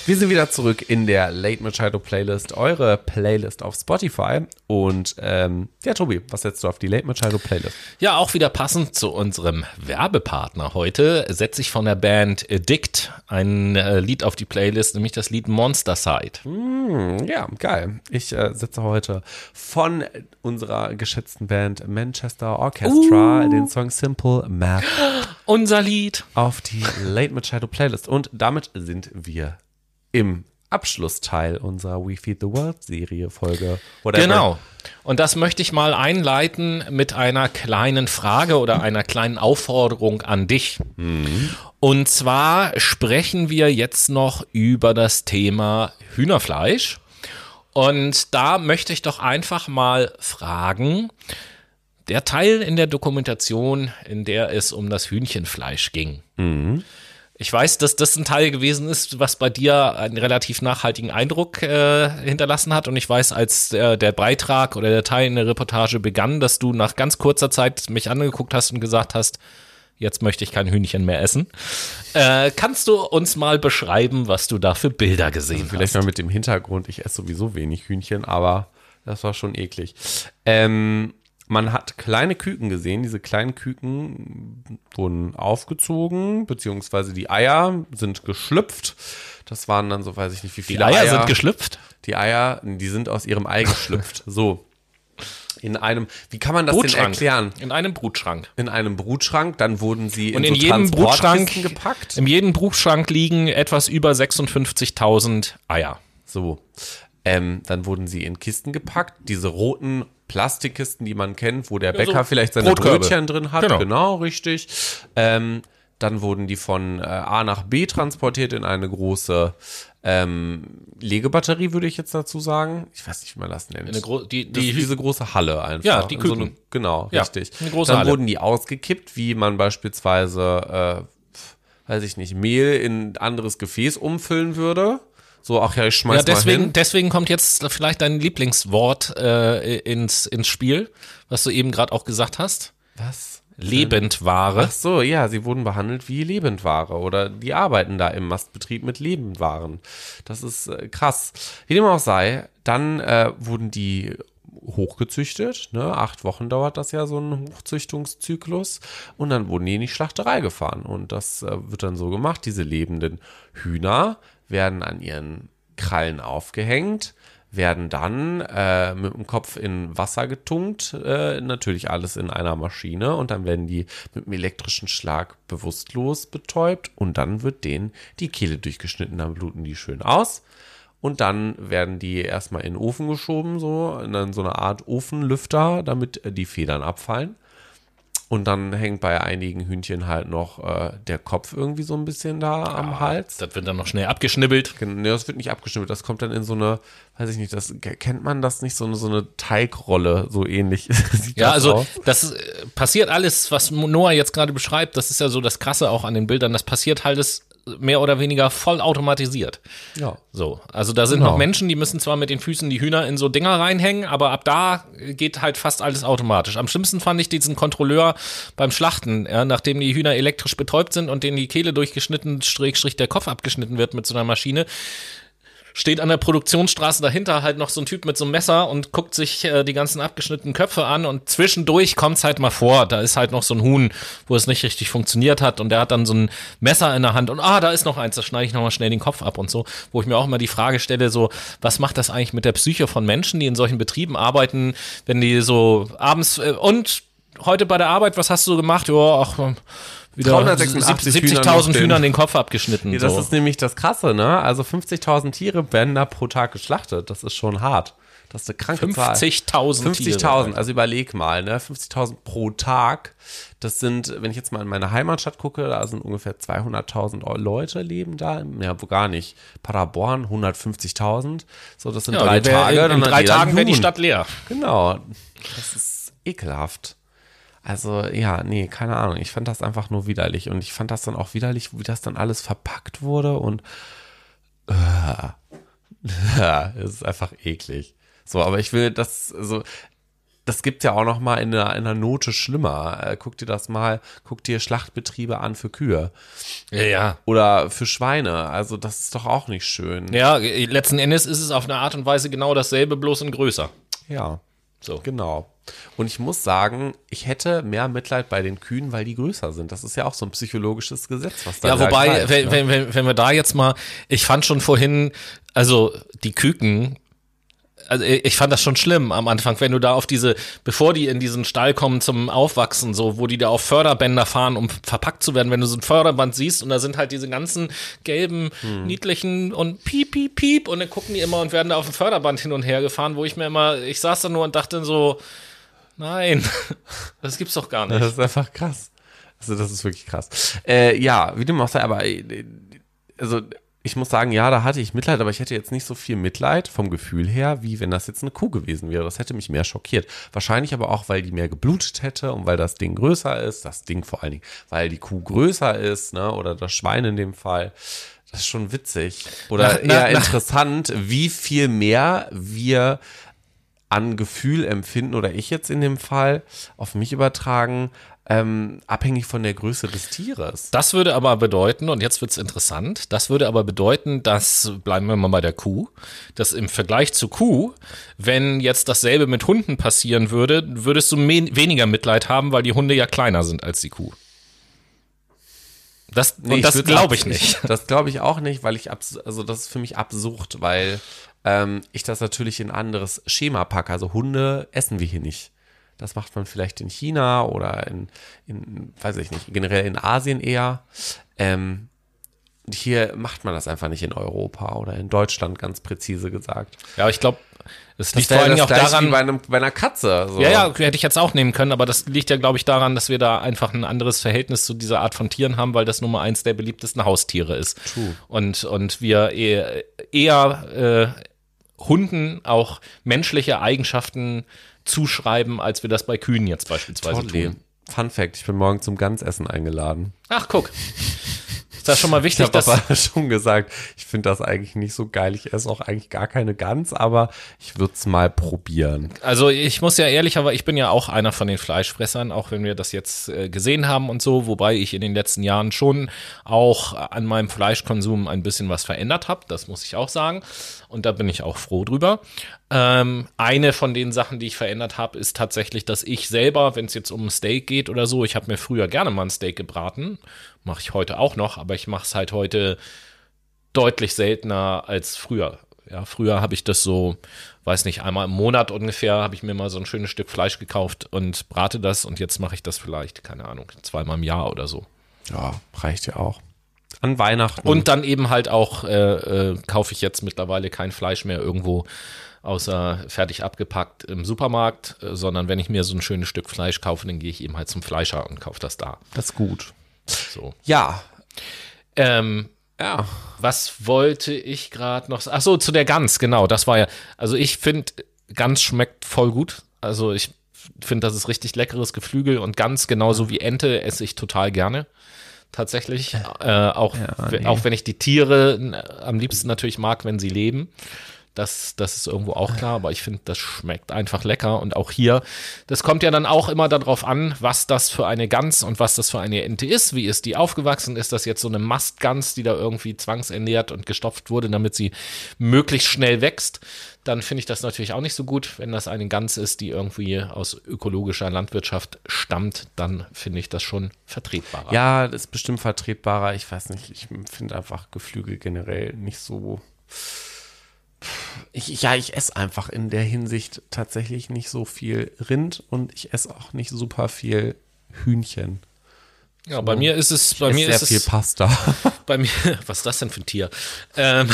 Wir sind wieder zurück in der Late Machado Playlist, eure Playlist auf Spotify. Und ähm, ja, Tobi, was setzt du auf die Late Machado Playlist? Ja, auch wieder passend zu unserem Werbepartner heute setze ich von der Band Addict ein äh, Lied auf die Playlist, nämlich das Lied Monster Side. Mm, ja, geil. Ich äh, setze heute von unserer geschätzten Band Manchester Orchestra uh. den Song Simple Math. Unser Lied. Auf die Late Machado Playlist. Und damit sind wir im Abschlussteil unserer We Feed the World Serie Folge. Whatever. Genau. Und das möchte ich mal einleiten mit einer kleinen Frage oder einer kleinen Aufforderung an dich. Mhm. Und zwar sprechen wir jetzt noch über das Thema Hühnerfleisch. Und da möchte ich doch einfach mal fragen, der Teil in der Dokumentation, in der es um das Hühnchenfleisch ging. Mhm. Ich weiß, dass das ein Teil gewesen ist, was bei dir einen relativ nachhaltigen Eindruck äh, hinterlassen hat. Und ich weiß, als äh, der Beitrag oder der Teil in der Reportage begann, dass du nach ganz kurzer Zeit mich angeguckt hast und gesagt hast, jetzt möchte ich kein Hühnchen mehr essen. Äh, kannst du uns mal beschreiben, was du da für Bilder gesehen also vielleicht hast? Vielleicht mal mit dem Hintergrund, ich esse sowieso wenig Hühnchen, aber das war schon eklig. Ähm, man hat kleine Küken gesehen. Diese kleinen Küken wurden aufgezogen, beziehungsweise die Eier sind geschlüpft. Das waren dann so, weiß ich nicht, wie viele die Eier. Eier sind geschlüpft? Die Eier, die sind aus ihrem Ei geschlüpft. [LAUGHS] so. In einem, wie kann man das denn erklären? In einem Brutschrank. In einem Brutschrank, dann wurden sie Und in, in so jedem Brutschrank gepackt. In jedem Brutschrank liegen etwas über 56.000 Eier. So. Ähm, dann wurden sie in Kisten gepackt. Diese roten Plastikkisten, die man kennt, wo der Bäcker ja, so vielleicht seine Brotkörbe. Brötchen drin hat. Genau, genau richtig. Ähm, dann wurden die von äh, A nach B transportiert in eine große ähm, Legebatterie, würde ich jetzt dazu sagen. Ich weiß nicht, wie man das nennt. Die, die, das diese große Halle einfach. Ja, die Küken. So eine, genau, ja, richtig. Eine große Dann Halle. wurden die ausgekippt, wie man beispielsweise, äh, weiß ich nicht, Mehl in ein anderes Gefäß umfüllen würde. So, ach ja, ich schmeiß ja, deswegen, mal hin. Deswegen kommt jetzt vielleicht dein Lieblingswort äh, ins, ins Spiel, was du eben gerade auch gesagt hast. Was? Lebendware. Ach so, ja, sie wurden behandelt wie Lebendware oder die arbeiten da im Mastbetrieb mit Lebendwaren. Das ist äh, krass. Wie dem auch sei, dann äh, wurden die hochgezüchtet. Ne? Acht Wochen dauert das ja, so ein Hochzüchtungszyklus. Und dann wurden die in die Schlachterei gefahren. Und das äh, wird dann so gemacht. Diese lebenden Hühner werden an ihren Krallen aufgehängt, werden dann äh, mit dem Kopf in Wasser getunkt, äh, natürlich alles in einer Maschine und dann werden die mit einem elektrischen Schlag bewusstlos betäubt und dann wird denen die Kehle durchgeschnitten, dann bluten die schön aus und dann werden die erstmal in den Ofen geschoben, so in so eine Art Ofenlüfter, damit die Federn abfallen. Und dann hängt bei einigen Hühnchen halt noch äh, der Kopf irgendwie so ein bisschen da am Hals. Das wird dann noch schnell abgeschnibbelt. Nee, das wird nicht abgeschnibbelt. Das kommt dann in so eine, weiß ich nicht, das kennt man das nicht, so eine, so eine Teigrolle, so ähnlich. [LAUGHS] ja, das also aus. das äh, passiert alles, was Noah jetzt gerade beschreibt, das ist ja so das Krasse auch an den Bildern, das passiert halt mehr oder weniger voll automatisiert. Ja. So. Also da sind genau. noch Menschen, die müssen zwar mit den Füßen die Hühner in so Dinger reinhängen, aber ab da geht halt fast alles automatisch. Am schlimmsten fand ich diesen Kontrolleur beim Schlachten, ja, nachdem die Hühner elektrisch betäubt sind und denen die Kehle durchgeschnitten, Strich, der Kopf abgeschnitten wird mit so einer Maschine steht an der Produktionsstraße dahinter halt noch so ein Typ mit so einem Messer und guckt sich äh, die ganzen abgeschnittenen Köpfe an und zwischendurch kommt's halt mal vor, da ist halt noch so ein Huhn, wo es nicht richtig funktioniert hat und der hat dann so ein Messer in der Hand und ah, da ist noch eins, da schneide ich nochmal schnell den Kopf ab und so, wo ich mir auch immer die Frage stelle, so, was macht das eigentlich mit der Psyche von Menschen, die in solchen Betrieben arbeiten, wenn die so abends äh, und heute bei der Arbeit, was hast du gemacht? Ja, ach, wieder 70.000 Hühnern den Kopf abgeschnitten. Ja, das so. ist nämlich das Krasse, ne? Also 50.000 Tiere werden da pro Tag geschlachtet. Das ist schon hart. Das ist eine kranke 50 Zahl. 50.000 50.000, also überleg mal, ne? 50.000 pro Tag. Das sind, wenn ich jetzt mal in meine Heimatstadt gucke, da sind ungefähr 200.000 Leute leben da. Ja, wo gar nicht. Paderborn 150.000. So, das sind ja, drei Tage. In, in drei Tagen wäre die Stadt leer. Genau. Das ist ekelhaft. Also ja, nee, keine Ahnung. Ich fand das einfach nur widerlich. Und ich fand das dann auch widerlich, wie das dann alles verpackt wurde. Und äh, [LAUGHS] ja, es ist einfach eklig. So, aber ich will das, also, das gibt ja auch noch mal in einer, in einer Note schlimmer. Äh, guck dir das mal, guck dir Schlachtbetriebe an für Kühe. Ja, ja. Oder für Schweine. Also das ist doch auch nicht schön. Ja, letzten Endes ist es auf eine Art und Weise genau dasselbe, bloß in größer. Ja. So. Genau. Und ich muss sagen, ich hätte mehr Mitleid bei den Kühen, weil die größer sind. Das ist ja auch so ein psychologisches Gesetz, was da Ja, wobei, greift, wenn, ne? wenn, wenn wir da jetzt mal, ich fand schon vorhin, also die Küken, also ich fand das schon schlimm am Anfang, wenn du da auf diese, bevor die in diesen Stall kommen zum Aufwachsen, so, wo die da auf Förderbänder fahren, um verpackt zu werden, wenn du so ein Förderband siehst und da sind halt diese ganzen gelben, hm. niedlichen und piep, piep, piep und dann gucken die immer und werden da auf dem Förderband hin und her gefahren, wo ich mir immer, ich saß da nur und dachte so, nein, [LAUGHS] das gibt's doch gar nicht. Das ist einfach krass. Also das ist wirklich krass. Äh, ja, wie du machst, aber äh, also ich muss sagen, ja, da hatte ich Mitleid, aber ich hätte jetzt nicht so viel Mitleid vom Gefühl her, wie wenn das jetzt eine Kuh gewesen wäre. Das hätte mich mehr schockiert. Wahrscheinlich aber auch, weil die mehr geblutet hätte und weil das Ding größer ist. Das Ding vor allen Dingen, weil die Kuh größer ist, ne, oder das Schwein in dem Fall. Das ist schon witzig. Oder na, eher na, interessant, wie viel mehr wir an Gefühl empfinden oder ich jetzt in dem Fall auf mich übertragen, ähm, abhängig von der Größe des Tieres. Das würde aber bedeuten, und jetzt wird es interessant, das würde aber bedeuten, dass, bleiben wir mal bei der Kuh, dass im Vergleich zu Kuh, wenn jetzt dasselbe mit Hunden passieren würde, würdest du weniger Mitleid haben, weil die Hunde ja kleiner sind als die Kuh. Das, nee, und das glaube ich nicht. [LAUGHS] das glaube ich auch nicht, weil ich, also das ist für mich absurd, weil ähm, ich das natürlich in ein anderes Schema packe. Also Hunde essen wir hier nicht. Das macht man vielleicht in China oder in, in weiß ich nicht, generell in Asien eher. Ähm, hier macht man das einfach nicht in Europa oder in Deutschland, ganz präzise gesagt. Ja, ich glaube, es liegt vor allem auch daran. Wie bei, einem, bei einer Katze. So. Ja, ja, hätte ich jetzt auch nehmen können, aber das liegt ja, glaube ich, daran, dass wir da einfach ein anderes Verhältnis zu dieser Art von Tieren haben, weil das Nummer eins der beliebtesten Haustiere ist. True. Und, und wir eher, eher äh, Hunden auch menschliche Eigenschaften zuschreiben, als wir das bei Kühen jetzt beispielsweise Totally. tun. Fun Fact, ich bin morgen zum Ganzessen eingeladen. Ach, guck. Ist das schon mal wichtig, ich habe aber [LAUGHS] schon gesagt, ich finde das eigentlich nicht so geil. Ich esse auch eigentlich gar keine Gans, aber ich würde es mal probieren. Also ich muss ja ehrlich, aber ich bin ja auch einer von den Fleischfressern, auch wenn wir das jetzt äh, gesehen haben und so, wobei ich in den letzten Jahren schon auch an meinem Fleischkonsum ein bisschen was verändert habe, das muss ich auch sagen. Und da bin ich auch froh drüber. Ähm, eine von den Sachen, die ich verändert habe, ist tatsächlich, dass ich selber, wenn es jetzt um ein Steak geht oder so, ich habe mir früher gerne mal ein Steak gebraten Mache ich heute auch noch, aber ich mache es halt heute deutlich seltener als früher. Ja, früher habe ich das so, weiß nicht, einmal im Monat ungefähr, habe ich mir mal so ein schönes Stück Fleisch gekauft und brate das und jetzt mache ich das vielleicht, keine Ahnung, zweimal im Jahr oder so. Ja, reicht ja auch. An Weihnachten. Und dann eben halt auch äh, äh, kaufe ich jetzt mittlerweile kein Fleisch mehr irgendwo außer fertig abgepackt im Supermarkt, äh, sondern wenn ich mir so ein schönes Stück Fleisch kaufe, dann gehe ich eben halt zum Fleischer und kaufe das da. Das ist gut. So. Ja. Ähm, ja. Was wollte ich gerade noch? Ach so, zu der Gans, genau. Das war ja. Also ich finde, Gans schmeckt voll gut. Also ich finde, das ist richtig leckeres Geflügel und Gans genauso wie Ente esse ich total gerne. Tatsächlich. Äh, auch, ja, nee. auch wenn ich die Tiere am liebsten natürlich mag, wenn sie leben. Das, das ist irgendwo auch klar, aber ich finde, das schmeckt einfach lecker. Und auch hier, das kommt ja dann auch immer darauf an, was das für eine Gans und was das für eine Ente ist. Wie ist die aufgewachsen? Ist das jetzt so eine Mastgans, die da irgendwie zwangsernährt und gestopft wurde, damit sie möglichst schnell wächst? Dann finde ich das natürlich auch nicht so gut. Wenn das eine Gans ist, die irgendwie aus ökologischer Landwirtschaft stammt, dann finde ich das schon vertretbarer. Ja, das ist bestimmt vertretbarer. Ich weiß nicht, ich finde einfach Geflügel generell nicht so ich, ja, ich esse einfach in der Hinsicht tatsächlich nicht so viel Rind und ich esse auch nicht super viel Hühnchen. Ja, so, bei mir ist es, bei mir sehr ist viel es, Pasta. [LAUGHS] Bei mir, was ist das denn für ein Tier? Ähm,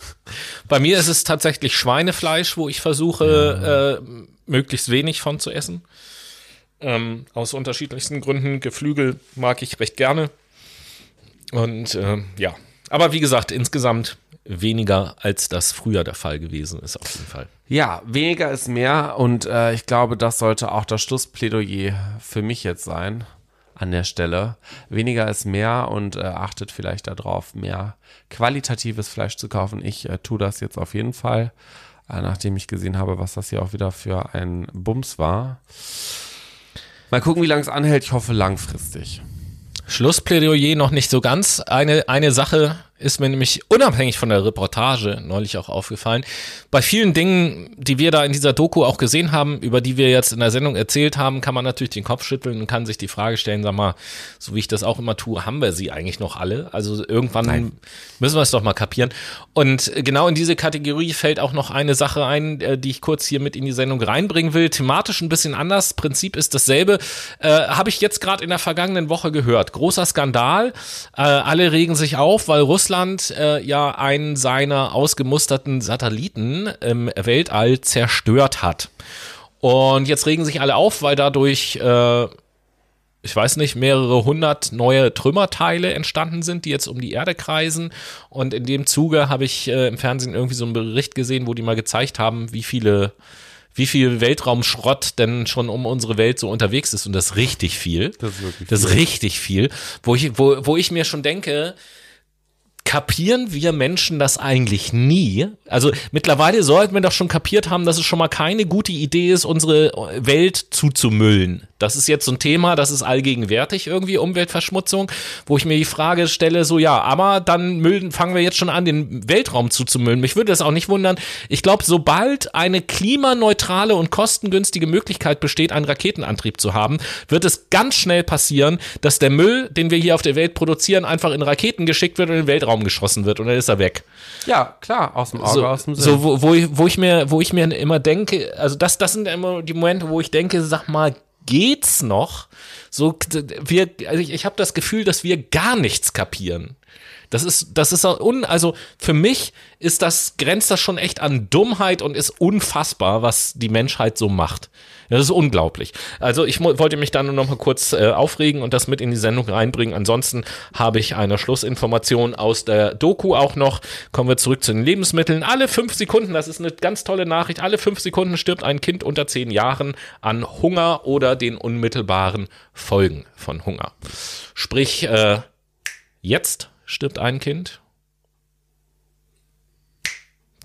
[LAUGHS] bei mir ist es tatsächlich Schweinefleisch, wo ich versuche, ja. äh, möglichst wenig von zu essen. Ähm, aus unterschiedlichsten Gründen. Geflügel mag ich recht gerne. Und äh, ja, aber wie gesagt, insgesamt weniger, als das früher der Fall gewesen ist, auf jeden Fall. Ja, weniger ist mehr und äh, ich glaube, das sollte auch das Schlussplädoyer für mich jetzt sein an der Stelle. Weniger ist mehr und äh, achtet vielleicht darauf, mehr qualitatives Fleisch zu kaufen. Ich äh, tue das jetzt auf jeden Fall, äh, nachdem ich gesehen habe, was das hier auch wieder für ein Bums war. Mal gucken, wie lange es anhält. Ich hoffe langfristig. Schlussplädoyer noch nicht so ganz. Eine, eine Sache ist mir nämlich unabhängig von der Reportage neulich auch aufgefallen. Bei vielen Dingen, die wir da in dieser Doku auch gesehen haben, über die wir jetzt in der Sendung erzählt haben, kann man natürlich den Kopf schütteln und kann sich die Frage stellen, sag mal, so wie ich das auch immer tue, haben wir sie eigentlich noch alle? Also irgendwann Nein. müssen wir es doch mal kapieren. Und genau in diese Kategorie fällt auch noch eine Sache ein, äh, die ich kurz hier mit in die Sendung reinbringen will. Thematisch ein bisschen anders. Prinzip ist dasselbe. Äh, Habe ich jetzt gerade in der vergangenen Woche gehört. Großer Skandal. Äh, alle regen sich auf, weil Russland Russland äh, ja einen seiner ausgemusterten Satelliten im Weltall zerstört hat. Und jetzt regen sich alle auf, weil dadurch, äh, ich weiß nicht, mehrere hundert neue Trümmerteile entstanden sind, die jetzt um die Erde kreisen. Und in dem Zuge habe ich äh, im Fernsehen irgendwie so einen Bericht gesehen, wo die mal gezeigt haben, wie viele wie viel Weltraumschrott denn schon um unsere Welt so unterwegs ist und das richtig viel. Das ist wirklich das ist richtig viel, wo ich wo wo ich mir schon denke, kapieren wir Menschen das eigentlich nie? Also mittlerweile sollten wir doch schon kapiert haben, dass es schon mal keine gute Idee ist, unsere Welt zuzumüllen. Das ist jetzt so ein Thema, das ist allgegenwärtig irgendwie, Umweltverschmutzung, wo ich mir die Frage stelle, so ja, aber dann müllen, fangen wir jetzt schon an, den Weltraum zuzumüllen. Mich würde das auch nicht wundern. Ich glaube, sobald eine klimaneutrale und kostengünstige Möglichkeit besteht, einen Raketenantrieb zu haben, wird es ganz schnell passieren, dass der Müll, den wir hier auf der Welt produzieren, einfach in Raketen geschickt wird und in den Weltraum geschossen wird und dann ist er weg. Ja, klar, aus dem Auge, so, aus dem Sinn. So, wo, wo, ich, wo ich mir, wo ich mir immer denke, also das, das sind immer die Momente, wo ich denke, sag mal, geht's noch? So, wir, also ich, ich habe das Gefühl, dass wir gar nichts kapieren. Das ist, das ist un, also für mich ist das, grenzt das schon echt an Dummheit und ist unfassbar, was die Menschheit so macht. Das ist unglaublich. Also ich wollte mich dann nur noch mal kurz äh, aufregen und das mit in die Sendung reinbringen. Ansonsten habe ich eine Schlussinformation aus der Doku auch noch. Kommen wir zurück zu den Lebensmitteln. Alle fünf Sekunden, das ist eine ganz tolle Nachricht, alle fünf Sekunden stirbt ein Kind unter zehn Jahren an Hunger oder den unmittelbaren Folgen von Hunger. Sprich, äh, jetzt stirbt ein Kind.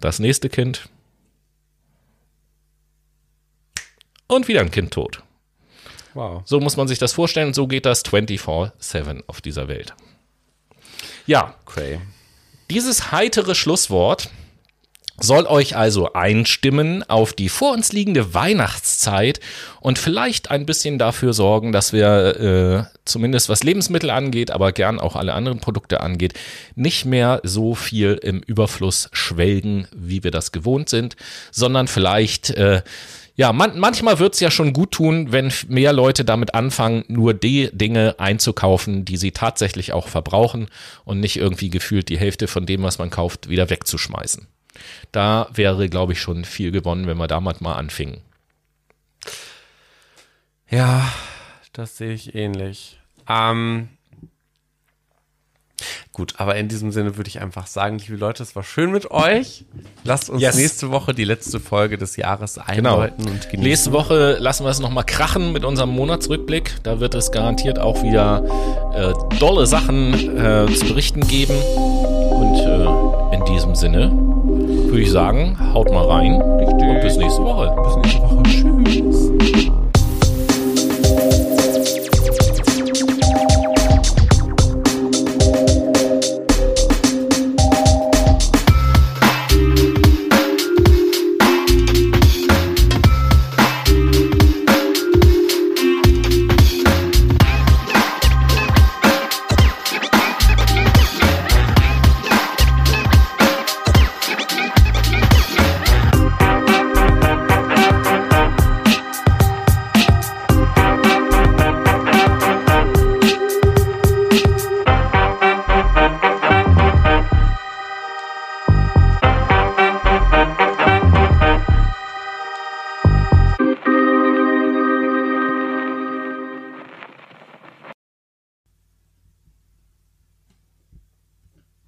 Das nächste Kind und wieder ein Kind tot. Wow. So muss man sich das vorstellen und so geht das 24-7 auf dieser Welt. Ja, okay. Dieses heitere Schlusswort soll euch also einstimmen auf die vor uns liegende Weihnachtszeit und vielleicht ein bisschen dafür sorgen, dass wir äh, zumindest was Lebensmittel angeht, aber gern auch alle anderen Produkte angeht, nicht mehr so viel im Überfluss schwelgen, wie wir das gewohnt sind, sondern vielleicht äh, Ja, man, manchmal wird's ja schon gut tun, wenn mehr Leute damit anfangen, nur die Dinge einzukaufen, die sie tatsächlich auch verbrauchen und nicht irgendwie gefühlt die Hälfte von dem, was man kauft, wieder wegzuschmeißen. Da wäre, glaube ich, schon viel gewonnen, wenn wir damit mal anfingen. Ja, das sehe ich ähnlich. Ähm, Gut, aber in diesem Sinne würde ich einfach sagen, liebe Leute, es war schön mit euch. Lasst uns yes. nächste Woche die letzte Folge des Jahres genau. einläuten genau. und genießen. Nächste Woche lassen wir es nochmal krachen mit unserem Monatsrückblick. Da wird es garantiert auch wieder äh, dolle Sachen äh, zu berichten geben. Und äh, in diesem Sinne würde ich sagen, haut mal rein Richtig. und bis nächste Woche. Bis nächste Woche. Tschüss.